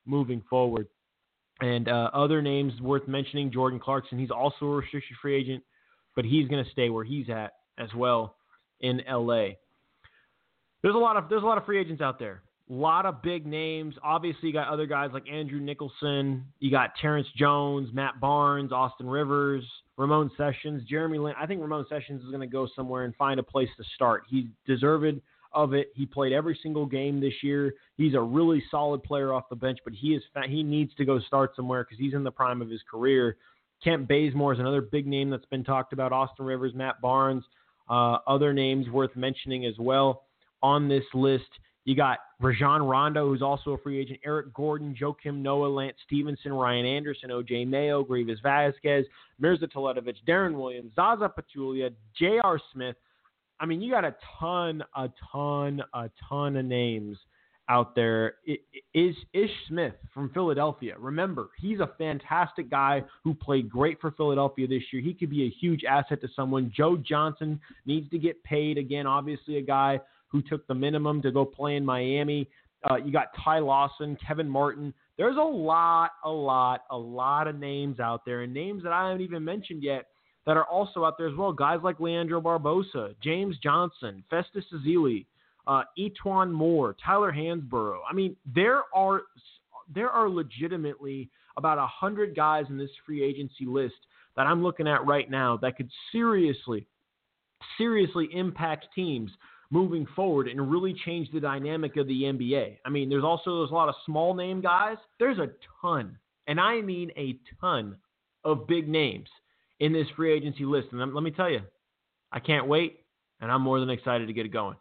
moving forward. And uh, other names worth mentioning: Jordan Clarkson. He's also a restricted free agent, but he's going to stay where he's at as well in LA. There's a lot of there's a lot of free agents out there. A lot of big names. Obviously, you got other guys like Andrew Nicholson. You got Terrence Jones, Matt Barnes, Austin Rivers, Ramon Sessions, Jeremy Lin. I think Ramon Sessions is going to go somewhere and find a place to start. He deserved of it. He played every single game this year. He's a really solid player off the bench, but he is he needs to go start somewhere because he's in the prime of his career. Kent Bazemore is another big name that's been talked about. Austin Rivers, Matt Barnes, uh, other names worth mentioning as well on this list. You got Rajon Rondo, who's also a free agent, Eric Gordon, Joakim Noah, Lance Stephenson, Ryan Anderson, OJ Mayo, Greivis Vasquez, Mirza Teletovic, Deron Williams, Zaza Pachulia, J.R. Smith, I mean, you got a ton, a ton, a ton of names out there. Is Ish Smith from Philadelphia? Remember, he's a fantastic guy who played great for Philadelphia this year. He could be a huge asset to someone. Joe Johnson needs to get paid again. Obviously, a guy who took the minimum to go play in Miami. Uh, you got Ty Lawson, Kevin Martin. There's a lot, a lot, a lot of names out there, and names that I haven't even mentioned yet that are also out there as well. Guys like Leandro Barbosa, James Johnson, Festus Ezeli, uh, E'Twaun Moore, Tyler Hansbrough. I mean, there are there are legitimately about a hundred guys in this free agency list that I'm looking at right now that could seriously, seriously impact teams moving forward and really change the dynamic of the NBA. I mean, there's also there's a lot of small name guys. There's a ton, and I mean a ton of big names in this free agency list. And let me tell you, I can't wait, and I'm more than excited to get it going.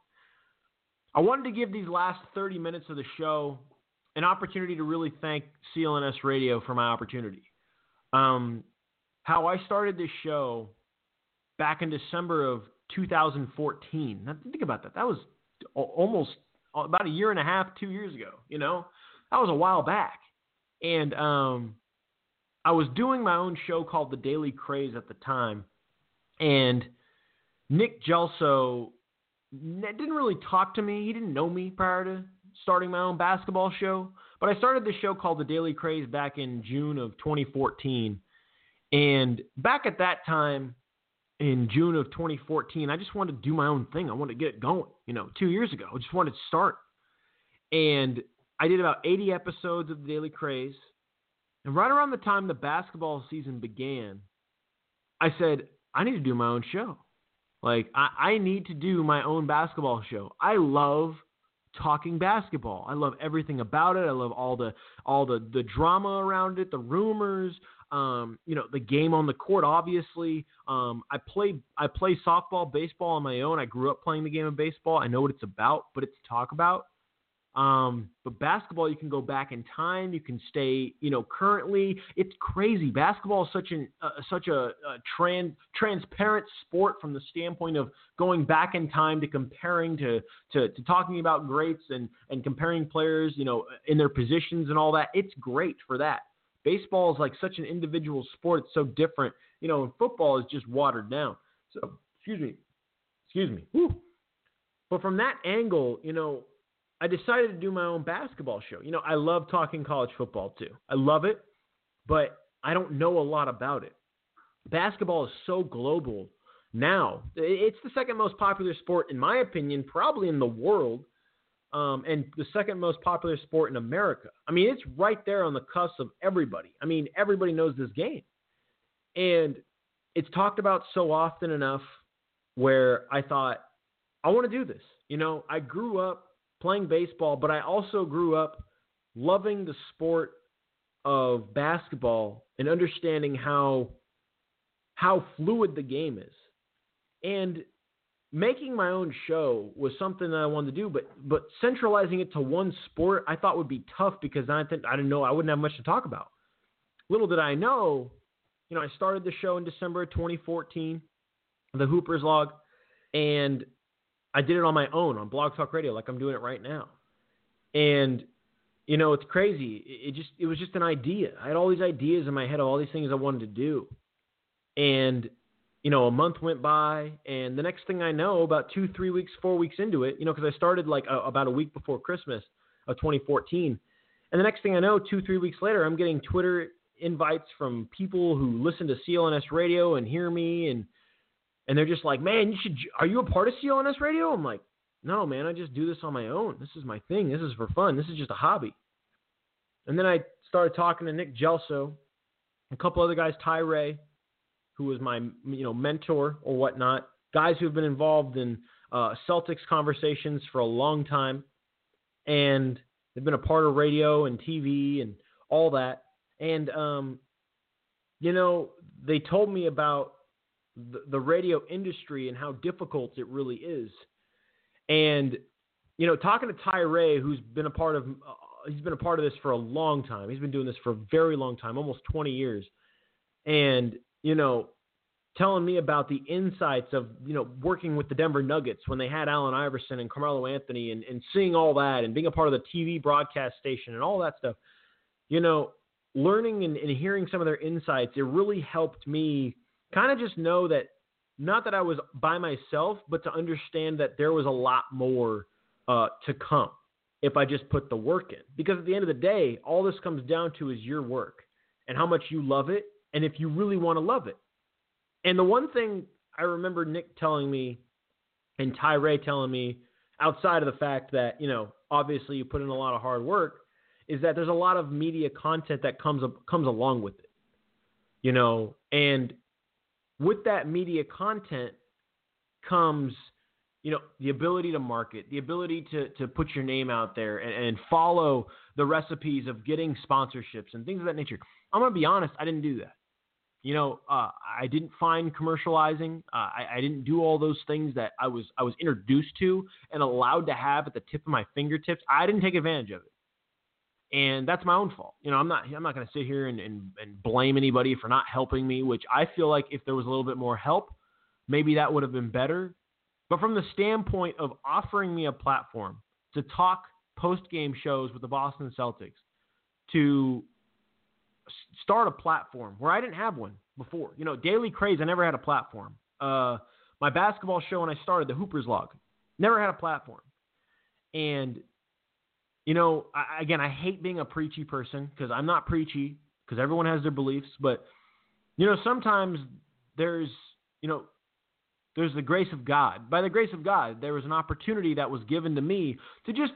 I wanted to give these last 30 minutes of the show an opportunity to really thank CLNS Radio for my opportunity. Um, how I started this show back in December of 2014. Now, think about that. That was almost about a year and a half, two years ago. You know, that was a while back. And um, I was doing my own show called The Daily Craze at the time, and Nick Gelso didn't really talk to me. He didn't know me prior to starting my own basketball show. But I started the show called The Daily Craze back in June of 2014. And back at that time, in June of 2014, I just wanted to do my own thing. I wanted to get it going. You know, two years ago, I just wanted to start. And I did about 80 episodes of The Daily Craze. And right around the time the basketball season began, I said, I need to do my own show. Like, I, I need to do my own basketball show. I love talking basketball. I love everything about it. I love all the all the the drama around it, the rumors, um, you know, the game on the court. Obviously, um, I play I play softball, baseball on my own. I grew up playing the game of baseball. I know what it's about, but it's talk about. Um, but basketball, you can go back in time. You can stay, you know, currently. It's crazy. Basketball is such an uh, such a, a trans transparent sport from the standpoint of going back in time to comparing to, to to talking about greats and and comparing players, you know, in their positions and all that. It's great for that. Baseball is like such an individual sport. It's so different. You know, And football is just watered down. So, excuse me, excuse me. Whew. But from that angle, you know, I decided to do my own basketball show. You know, I love talking college football too. I love it, but I don't know a lot about it. Basketball is so global now. It's the second most popular sport, in my opinion, probably in the world, um, and the second most popular sport in America. I mean, it's right there on the cusp of everybody. I mean, everybody knows this game. And it's talked about so often enough where I thought, I want to do this. You know, I grew up playing baseball, but I also grew up loving the sport of basketball and understanding how how fluid the game is. And making my own show was something that I wanted to do, but but centralizing it to one sport I thought would be tough because I didn't I didn't know I wouldn't have much to talk about. Little did I know, you know, I started the show in December of 2014, the Hoopers Log, and I did it on my own on Blog Talk Radio, like I'm doing it right now. And you know, it's crazy. It, just it was just an idea. I had all these ideas in my head of all these things I wanted to do. And you know, a month went by, and the next thing I know, about two, three weeks, four weeks into it, you know, because I started like a, about a week before Christmas of 2014, and the next thing I know, two, three weeks later, I'm getting Twitter invites from people who listen to CLNS radio and hear me, and and they're just like, man, you should. Are you a part of CLNS Radio? I'm like, no, man, I just do this on my own. This is my thing. This is for fun. This is just a hobby. And then I started talking to Nick Gelso, a couple other guys, Ty Ray, who was my you know mentor or whatnot, guys who have been involved in uh, Celtics conversations for a long time, and they've been a part of radio and TV and all that. And um, you know, they told me about the, radio industry and how difficult it really is. And you know, talking to Ty Ray, who's been a part of uh, he's been a part of this for a long time. He's been doing this for a very long time, almost 20 years. And you know, telling me about the insights of you know working with the Denver Nuggets when they had Allen Iverson and Carmelo Anthony, and, and seeing all that, and being a part of the TV broadcast station and all that stuff. You know, learning and, and hearing some of their insights, it really helped me kind of just know that not that I was by myself, but to understand that there was a lot more uh, to come if I just put the work in. Because at the end of the day, all this comes down to is your work and how much you love it, and if you really want to love it. And the one thing I remember Nick telling me and Ty Ray telling me, outside of the fact that you know obviously you put in a lot of hard work, is that there's a lot of media content that comes comes along with it. You know, and with that media content comes you know the ability to market the ability to to put your name out there and, and follow the recipes of getting sponsorships and things of that nature. I'm going to be honest i didn't do that. You know uh, i didn't find commercializing. Uh, I, I didn't do all those things that i was i was introduced to and allowed to have at the tip of my fingertips. I didn't take advantage of it and that's my own fault. You know, I'm not I'm not going to sit here and, and, and blame anybody for not helping me, which I feel like if there was a little bit more help, maybe that would have been better. But from the standpoint of offering me a platform to talk post game shows with the Boston Celtics, to start a platform where I didn't have one before. You know, Daily Craze, I never had a platform. Uh, my basketball show when I started, the Hoopers Log, never had a platform. And, you know, I, again, I hate being a preachy person because I'm not preachy because everyone has their beliefs. But, you know, sometimes there's, you know, there's the grace of God. By the grace of God, there was an opportunity that was given to me to just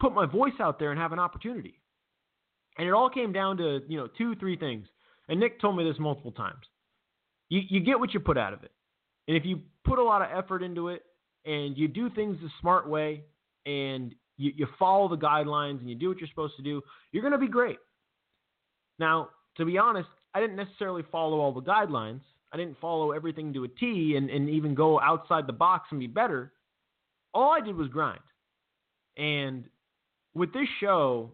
put my voice out there and have an opportunity. And it all came down to, you know, two, three things. And Nick told me this multiple times. You, you get what you put out of it. And if you put a lot of effort into it and you do things the smart way and you, you follow the guidelines and you do what you're supposed to do, you're going to be great. Now, to be honest, I didn't necessarily follow all the guidelines. I didn't follow everything to a T and, and even go outside the box and be better. All I did was grind. And with this show,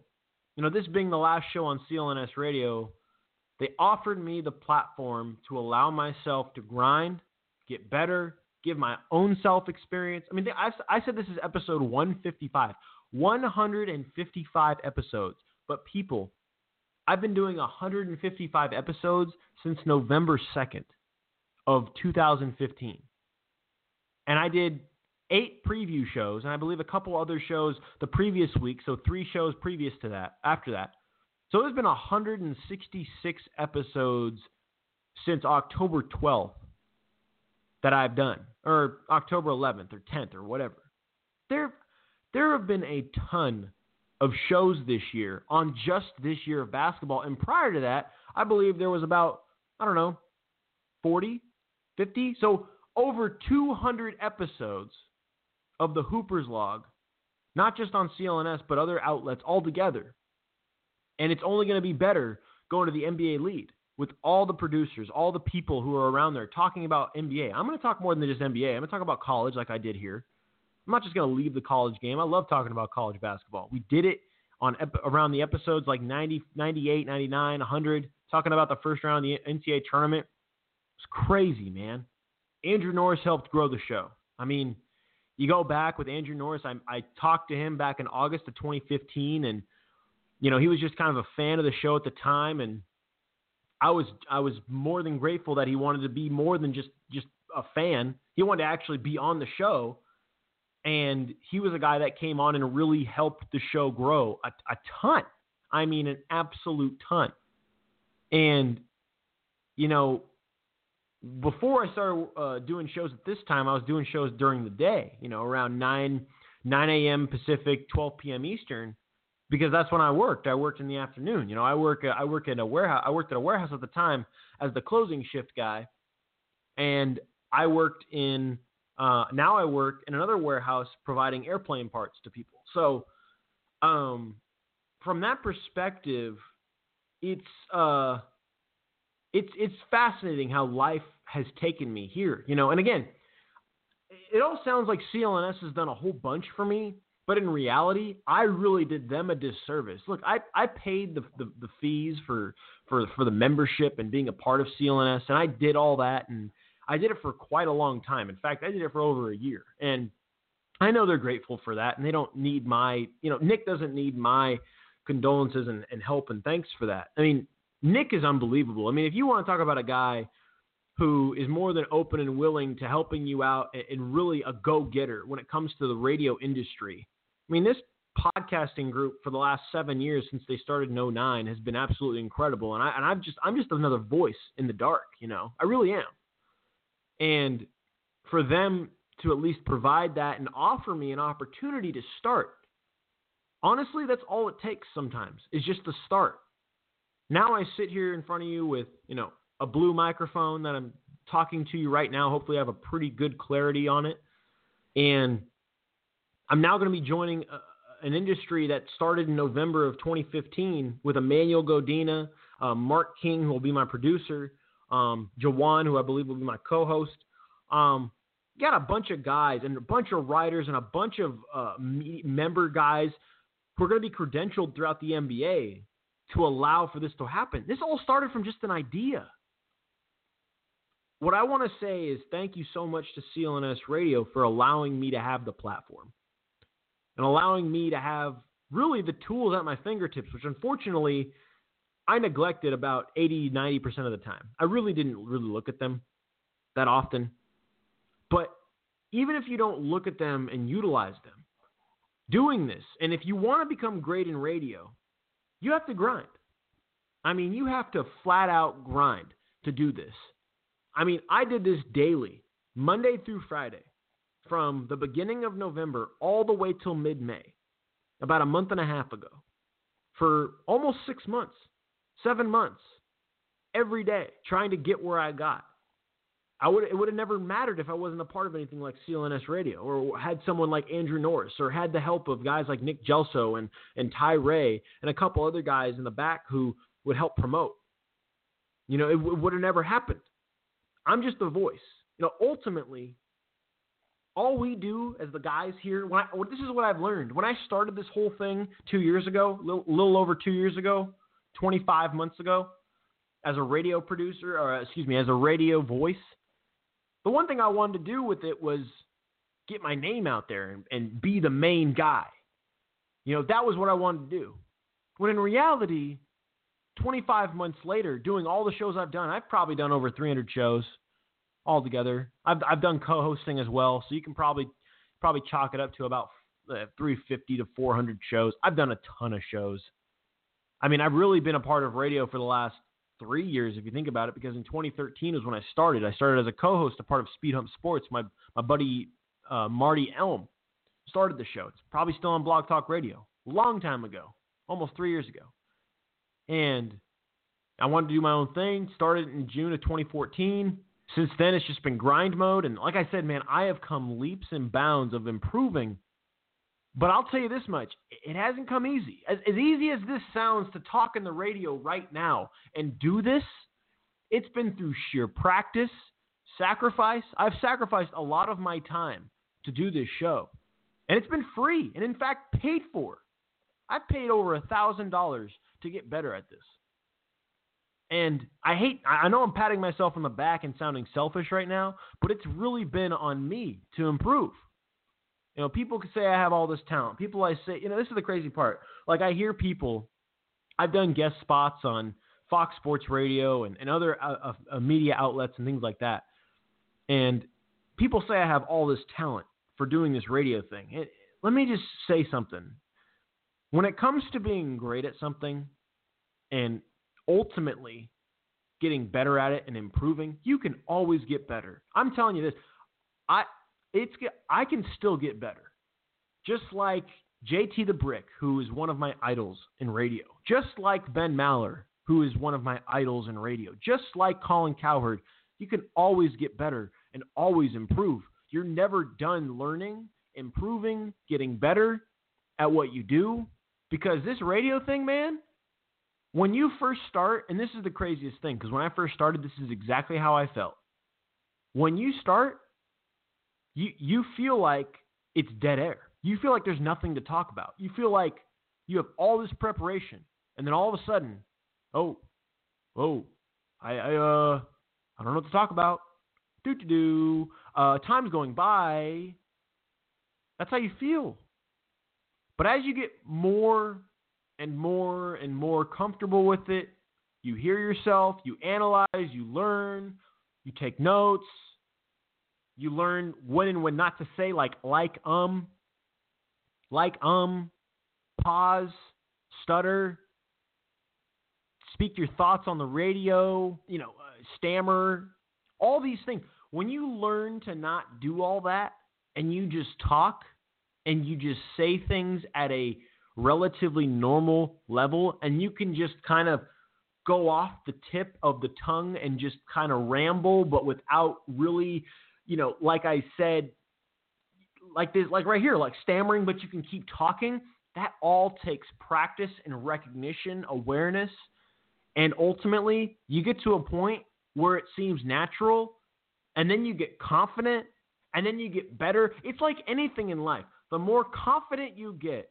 you know, this being the last show on CLNS radio, they offered me the platform to allow myself to grind, get better, give my own self experience. I mean, I, I said this is episode 155. 155 episodes. But people, I've been doing 155 episodes since November 2nd of 2015. And I did eight preview shows, and I believe a couple other shows the previous week, so three shows previous to that, after that. So there's been 166 episodes since October 12th that I've done, or October 11th or 10th or whatever. There, there have been a ton of shows this year on just this year of basketball. And prior to that, I believe there was about, I don't know, 40, 50. So over 200 episodes of the Hoopers log, not just on CLNS, but other outlets altogether. And it's only going to be better going to the NBA lead with all the producers, all the people who are around there talking about NBA. I'm going to talk more than just NBA. I'm going to talk about college like I did here. I'm not just going to leave the college game. I love talking about college basketball. We did it on ep- around the episodes like 90, 98, 99, 100, talking about the first round of the NCAA tournament. It's crazy, man. Andrew Norris helped grow the show. I mean, you go back with Andrew Norris. I, I talked to him back in August of 2015, and you know he was just kind of a fan of the show at the time, and I was I was more than grateful that he wanted to be more than just just a fan. He wanted to actually be on the show, and he was a guy that came on and really helped the show grow a, a ton. I mean, an absolute ton. And you know, before I started uh, doing shows at this time, I was doing shows during the day. You know, around nine nine a.m. Pacific, twelve p.m. Eastern, because that's when I worked. I worked in the afternoon. You know, I work I work at a warehouse. I worked at a warehouse at the time as the closing shift guy, and I worked in. Uh, now I work in another warehouse providing airplane parts to people. So, um, from that perspective, it's uh, it's it's fascinating how life has taken me here, you know. And again, it all sounds like CLNS has done a whole bunch for me, but in reality, I really did them a disservice. Look, I, I paid the, the, the fees for for for the membership and being a part of CLNS, and I did all that, and I did it for quite a long time. In fact, I did it for over a year, and I know they're grateful for that, and they don't need my, you know, Nick doesn't need my condolences and, and help and thanks for that. I mean, Nick is unbelievable. I mean, if you want to talk about a guy who is more than open and willing to helping you out and really a go getter when it comes to the radio industry. I mean, this podcasting group for the last seven years since they started in 09 has been absolutely incredible. And I and I'm just I'm just another voice in the dark, you know. I really am. And for them to at least provide that and offer me an opportunity to start. Honestly, that's all it takes sometimes. Is just the start. Now I sit here in front of you with, you know, a blue microphone that I'm talking to you right now. Hopefully, I have a pretty good clarity on it. And I'm now going to be joining a, an industry that started in November of 2015 with Emmanuel Godina, uh, Mark King, who will be my producer, um, Jawan, who I believe will be my co host. Um, got a bunch of guys and a bunch of writers and a bunch of uh, member guys who are going to be credentialed throughout the NBA to allow for this to happen. This all started from just an idea. What I want to say is thank you so much to CLNS Radio for allowing me to have the platform and allowing me to have really the tools at my fingertips, which unfortunately I neglected about 80, 90% of the time. I really didn't really look at them that often. But even if you don't look at them and utilize them, doing this, and if you want to become great in radio, you have to grind. I mean, you have to flat out grind to do this. I mean, I did this daily, Monday through Friday, from the beginning of November all the way till mid May, about a month and a half ago, for almost six months, seven months, every day, trying to get where I got. I would it would have never mattered if I wasn't a part of anything like CLNS Radio or had someone like Andrew Norris or had the help of guys like Nick Gelso and and Ty Ray and a couple other guys in the back who would help promote. You know, it, it would have never happened. I'm just the voice. You know, ultimately, all we do as the guys here, when I, this is what I've learned. When I started this whole thing two years ago, a little, little over two years ago, 25 months ago, as a radio producer, or excuse me, as a radio voice, the one thing I wanted to do with it was get my name out there and, and be the main guy. You know, that was what I wanted to do. When in reality, 25 months later, doing all the shows I've done, I've probably done over 300 shows altogether. I've I've done co-hosting as well, so you can probably probably chalk it up to about uh, 350 to 400 shows. I've done a ton of shows. I mean, I've really been a part of radio for the last three years, if you think about it, because in 2013 was when I started. I started as a co-host, a part of Speed Hump Sports. My my buddy uh, Marty Elm started the show. It's probably still on Blog Talk Radio, long time ago, almost three years ago. And I wanted to do my own thing. Started in June of 2014. Since then, it's just been grind mode. And like I said, man, I have come leaps and bounds of improving but I'll tell you this much it hasn't come easy. As, as easy as this sounds to talk in the radio right now and do this, it's been through sheer practice, sacrifice. I've sacrificed a lot of my time to do this show. And it's been free and, in fact, paid for. I've paid over a $1,000 to get better at this. And I hate, I know I'm patting myself on the back and sounding selfish right now, but it's really been on me to improve. You know, people can say I have all this talent. People I say, you know, this is the crazy part. Like I hear people, I've done guest spots on Fox Sports Radio and, and other uh, uh, media outlets and things like that. And people say I have all this talent for doing this radio thing. It, let me just say something. When it comes to being great at something and ultimately getting better at it and improving, you can always get better. I'm telling you this. I it's I can still get better. Just like JT the Brick, who is one of my idols in radio. Just like Ben Maller, who is one of my idols in radio. Just like Colin Cowherd, you can always get better and always improve. You're never done learning, improving, getting better at what you do. Because this radio thing, man, when you first start, and this is the craziest thing, because when I first started, this is exactly how I felt. When you start, you you feel like it's dead air. You feel like there's nothing to talk about. You feel like you have all this preparation, and then all of a sudden, oh, oh, I, I uh, I don't know what to talk about. Do do do. Uh, time's going by. That's how you feel. But as you get more and more and more comfortable with it, you hear yourself, you analyze, you learn, you take notes, you learn when and when not to say, like like um, like um, pause, stutter, speak your thoughts on the radio, you know, uh, stammer, all these things. When you learn to not do all that and you just talk and you just say things at a relatively normal level and you can just kind of go off the tip of the tongue and just kind of ramble but without really you know, like I said, like this, like right here, like stammering, but you can keep talking. That all takes practice and recognition, awareness, and ultimately you get to a point where it seems natural, and then you get confident, and then you get better. It's like anything in life. The more confident you get,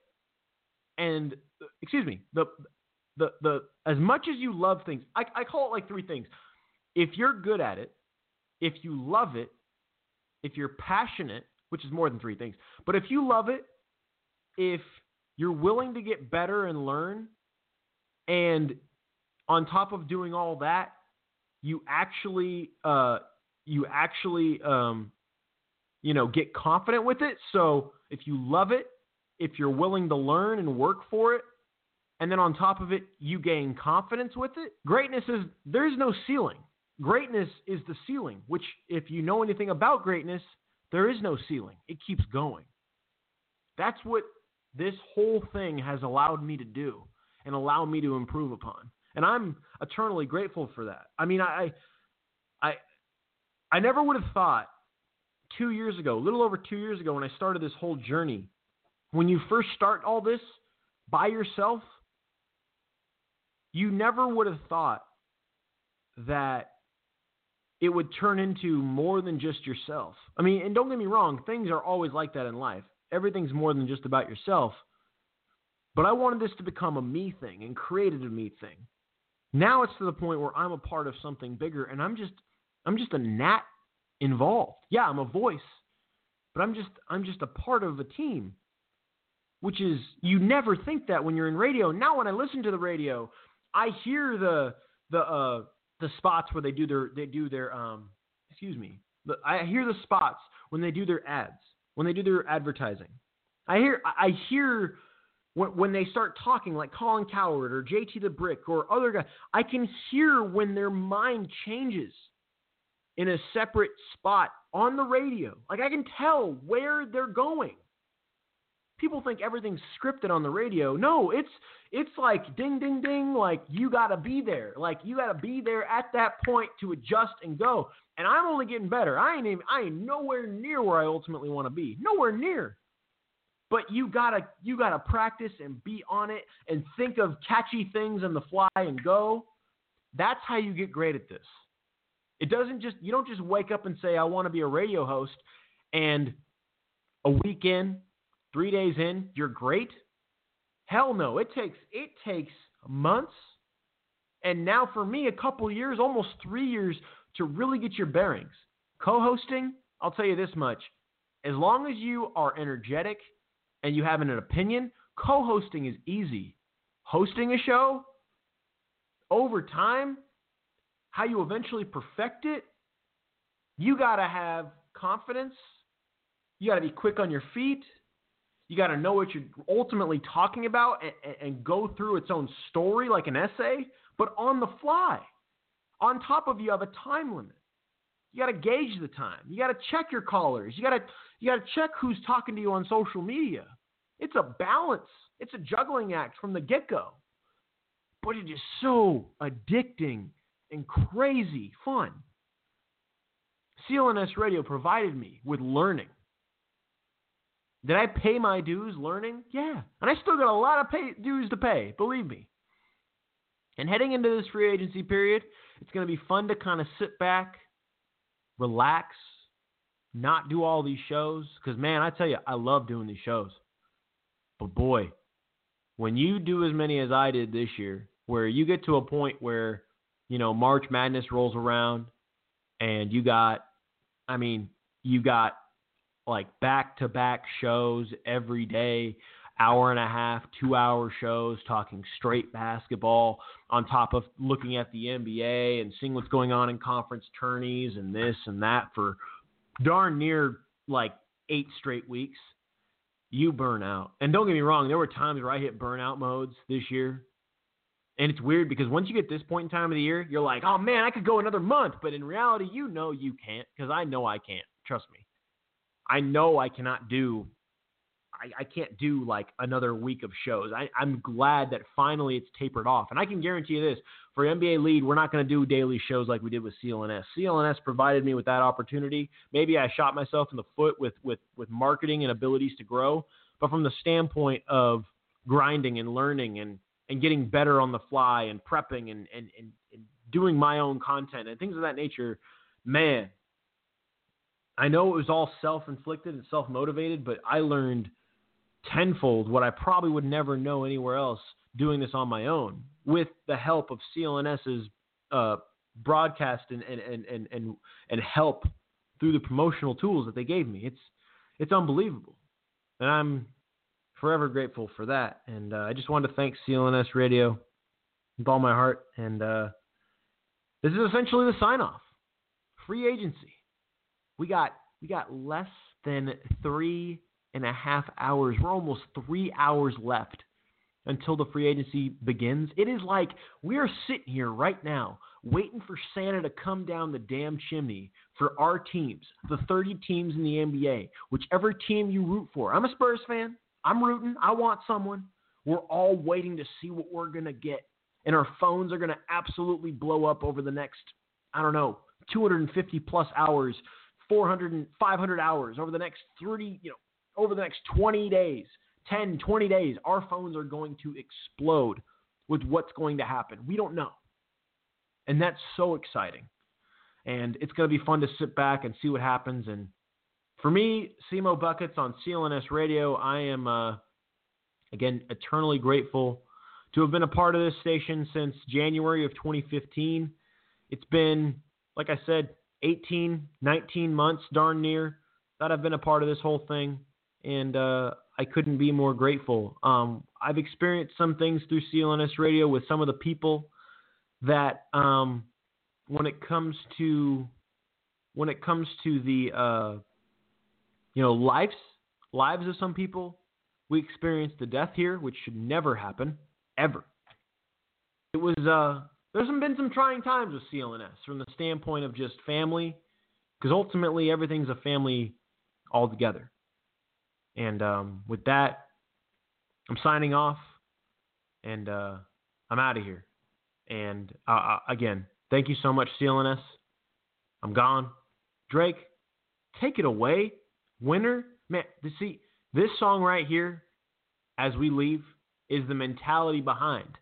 and excuse me, the the the as much as you love things, I, I call it like three things. If you're good at it, if you love it, if you're passionate, which is more than three things, but if you love it, if you're willing to get better and learn, and on top of doing all that, you actually uh, you actually um, you know, get confident with it. So if you love it, if you're willing to learn and work for it, and then on top of it, you gain confidence with it, greatness is there's no ceiling. Greatness is the ceiling, which, if you know anything about greatness, there is no ceiling. It keeps going. That's what this whole thing has allowed me to do and allow me to improve upon. And I'm eternally grateful for that. I mean, I, I, I never would have thought two years ago, a little over two years ago, when I started this whole journey, when you first start all this by yourself, you never would have thought that it would turn into more than just yourself. I mean, and don't get me wrong, things are always like that in life. Everything's more than just about yourself. But I wanted this to become a me thing and created a me thing. Now it's to the point where I'm a part of something bigger and I'm just I'm just a gnat involved. Yeah, I'm a voice, but I'm just I'm just a part of a team. Which is you never think that when you're in radio. Now when I listen to the radio, I hear the the uh the spots where they do their they do their um excuse me. I hear the spots when they do their ads, when they do their advertising. I hear I hear when, when they start talking like Colin Cowherd or JT the Brick or other guys, I can hear when their mind changes in a separate spot on the radio. Like I can tell where they're going. People think everything's scripted on the radio. No, it's it's like ding ding ding like you got to be there. Like you got to be there at that point to adjust and go. And I'm only getting better. I ain't even I ain't nowhere near where I ultimately want to be. Nowhere near. But you gotta you gotta practice and be on it and think of catchy things on the fly and go. That's how you get great at this. It doesn't just you don't just wake up and say I want to be a radio host and a week 3 days in, you're great. Hell no, it takes it takes months and now for me a couple years, almost 3 years to really get your bearings. Co-hosting, I'll tell you this much. As long as you are energetic and you have an opinion, co hosting is easy. Hosting a show, over time, how you eventually perfect it, you got to have confidence. You got to be quick on your feet. You got to know what you're ultimately talking about and, and, go through its own story like an essay, but on the fly. On top of you have a time limit. You got to gauge the time. You got to check your callers. You got to you got to check who's talking to you on social media. It's a balance. It's a juggling act from the get-go. But it is so addicting and crazy fun. CLNS Radio provided me with learning. Did I pay my dues learning? Yeah. And I still got a lot of pay, dues to pay, believe me. And heading into this free agency period, it's going to be fun to kind of sit back, relax, not do all these shows. Because, man, I tell you, I love doing these shows. But, boy, when you do as many as I did this year, where you get to a point where, you know, March Madness rolls around and you got, I mean, you got like back to back shows every day hour and a half, two hour shows talking straight basketball on top of looking at the NBA and seeing what's going on in conference tourneys and this and that for darn near like eight straight weeks, you burn out. And don't get me wrong, there were times where I hit burnout modes this year. And it's weird because once you get this point in time of the year, you're like, oh man, I could go another month. But in reality, you know you can't because I know I can't. Trust me. I know I cannot do I, I can't do like another week of shows. I, I'm glad that finally it's tapered off. And I can guarantee you this for NBA Lead, we're not going to do daily shows like we did with CLNS. CLNS provided me with that opportunity. Maybe I shot myself in the foot with, with, with marketing and abilities to grow. But from the standpoint of grinding and learning and, and getting better on the fly and prepping and, and, and, and doing my own content and things of that nature, man, I know it was all self inflicted and self motivated, but I learned tenfold what I probably would never know anywhere else doing this on my own with the help of CLNS's uh, broadcast and, and, and, and, and, help through the promotional tools that they gave me. It's, it's unbelievable. And I'm forever grateful for that. And uh, I just wanted to thank CLNS Radio with all my heart. And uh, this is essentially the sign off. Free agency. We got we got less than three and a half hours. We're almost three hours left until the free agency begins. It is like we are sitting here right now waiting for Santa to come down the damn chimney for our teams, the 30 teams in the NBA, whichever team you root for. I'm a Spurs fan. I'm rooting. I want someone. We're all waiting to see what we're going to get. And our phones are going to absolutely blow up over the next, I don't know, 250 plus hours, 400 and 500 hours over the next 30, you know, over the next 20 days, 10, 20 days. Our phones are going to explode with what's going to happen. We don't know. And that's so exciting. And it's going to be fun to sit back and see what happens. And for me, SEMO Buckets on CLNS Radio, I am, uh, again, eternally grateful to have been a part of this station since January of 2015. It's been, like I said, 18, 19 months, darn near, that I've been a part of this whole thing. And uh, I couldn't be more grateful. Um, I've experienced some things through CLNS Radio with some of the people that, um, when it comes to when it comes to the uh, you know lives lives of some people, we experienced the death here, which should never happen ever. It was uh, there's been some trying times with CLNS from the standpoint of just family, because ultimately everything's a family altogether. And um, with that, I'm signing off, and uh, I'm out of here. And uh, uh again, thank you so much, CLNS. I'm gone. Drake, take it away. Winner, man. See, this song right here, as we leave, is the mentality behind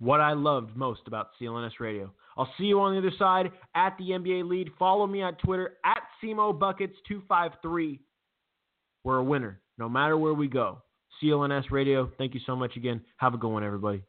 what I loved most about CLNS Radio. I'll see you on the other side at the NBA lead. Follow me on Twitter at SEMOBuckets253. We're a winner no matter where we go. CLNS Radio, thank you so much again. Have a good one, everybody.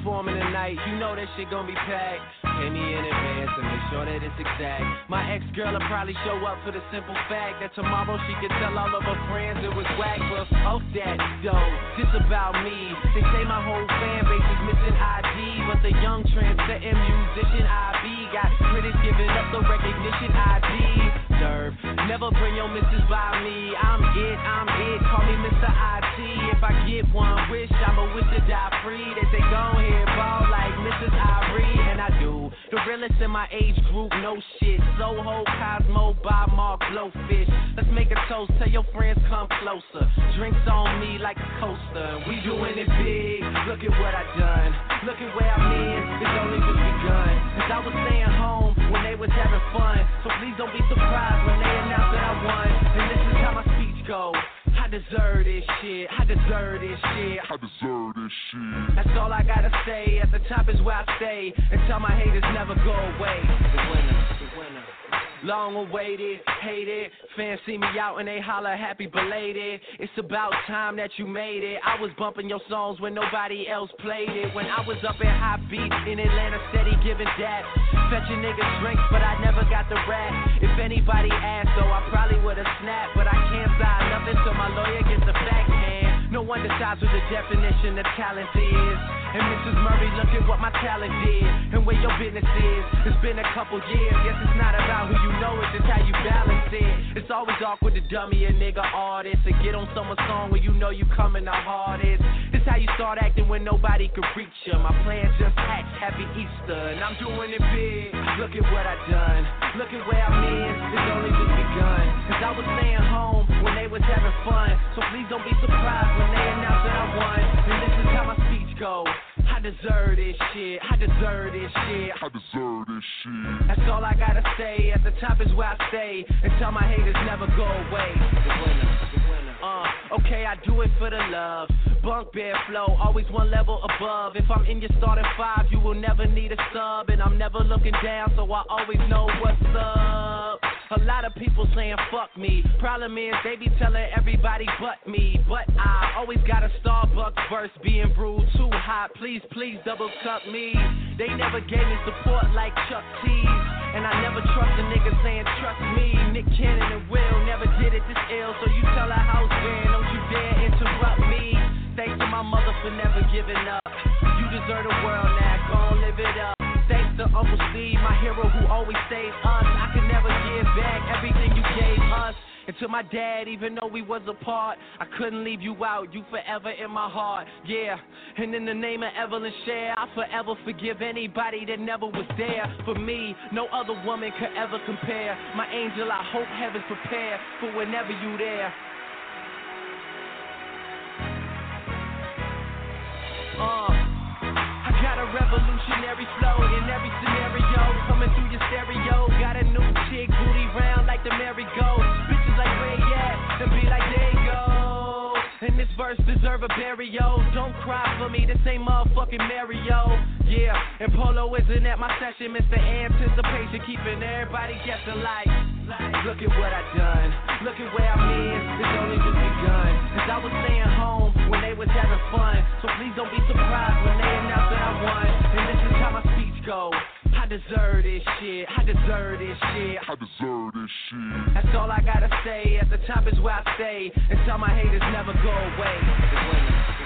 Performing tonight, you know that shit gon' be packed. Pay me in advance and make sure that it's exact. My ex girl will probably show up for the simple fact that tomorrow she can tell all of her friends it was whack. But off that though, this about me. They say my whole fan base is missing ID, but the young trendsetting musician I be got critics giving up the recognition I deserve. Never bring your missus by me. I'm it, I'm it. Call me Mr. IT. If I get one wish, I'ma wish to die free. They say go ahead, ball like Mrs. Irie, and I do. The realest in my age group, no shit. Soho, Cosmo, Bob Mark, Blowfish. Let's make a toast. Tell your friends come closer. Drinks on me like a coaster. We doing it big. Look at what I done. Look at where I'm in. It's only just begun. Cause I was staying home when they was having fun. So please don't be surprised when they announce that I won. And this is how my speech goes. I deserve this shit. I deserve this shit. I deserve this shit. That's all I gotta say. At the top is where I stay. Until my haters never go away. Long awaited, hated. Fans see me out and they holler happy belated. It's about time that you made it. I was bumping your songs when nobody else played it. When I was up at High Beat in Atlanta, steady giving that. Fetching niggas drinks, but I never got the rat. If anybody asked, though, I probably would've snapped. But I can't sign nothing till my lawyer gets the fact No what the definition of talent is. And Mrs. Murray, look at what my talent did. And where your business is. It's been a couple years. Yes, it's not about who you know, it's just how you balance it. It's always awkward to dummy a nigga artist. And get on someone's song when you know you coming the hardest. It's how you start acting when nobody could reach you. My plan just act happy Easter. And I'm doing it big. Look at what I done. Look at where I'm in. It's only just begun. Cause I was staying home was having fun. So please don't be surprised when they announce that I won. And this is how my speech goes. I deserve this shit. I deserve this shit. I deserve this shit. That's all I gotta say. At the top is where I stay. Until my haters never go away. The winner, the winner. Uh, okay, I do it for the love. Bunk bed flow, always one level above. If I'm in your starting five, you will never need a sub. And I'm never looking down, so I always know what's up. A lot of people saying fuck me. Problem is, they be telling everybody but me. But I always got a Starbucks verse being brewed too hot. Please, please double cup me. They never gave me support like Chuck T's. And I never trust a nigga saying trust me. Nick Cannon and Will never did it this ill. So you tell a house band, don't you dare interrupt me. Thanks to my mother for never giving up. You deserve the world now, go live it up. Thanks to Uncle Steve, my hero who always saved us. I give back everything you gave us. And to my dad, even though we was apart, I couldn't leave you out. You forever in my heart, yeah. And in the name of Evelyn Sher, I forever forgive anybody that never was there for me. No other woman could ever compare. My angel, I hope heaven's prepared for whenever you there. Uh, revolutionary flow in every scenario. Coming through your stereo. Got a new chick, booty round like the merry-go. Bitches like where you at? Be like, there you go. And this verse deserve a burial. Don't cry for me, this ain't motherfucking Mario. Yeah, and Polo isn't at my session. Mr. Anticipation, keeping everybody guessing like, look at what I done. Look at where I'm in. It's only just begun. Cause I was staying home when they was having fun. So please don't be surprised when they announce that I won. And this is how my speech goes. I deserve this shit. I deserve this shit. I deserve this shit. That's all I gotta say. At the top is where I stay. And tell my haters never go away.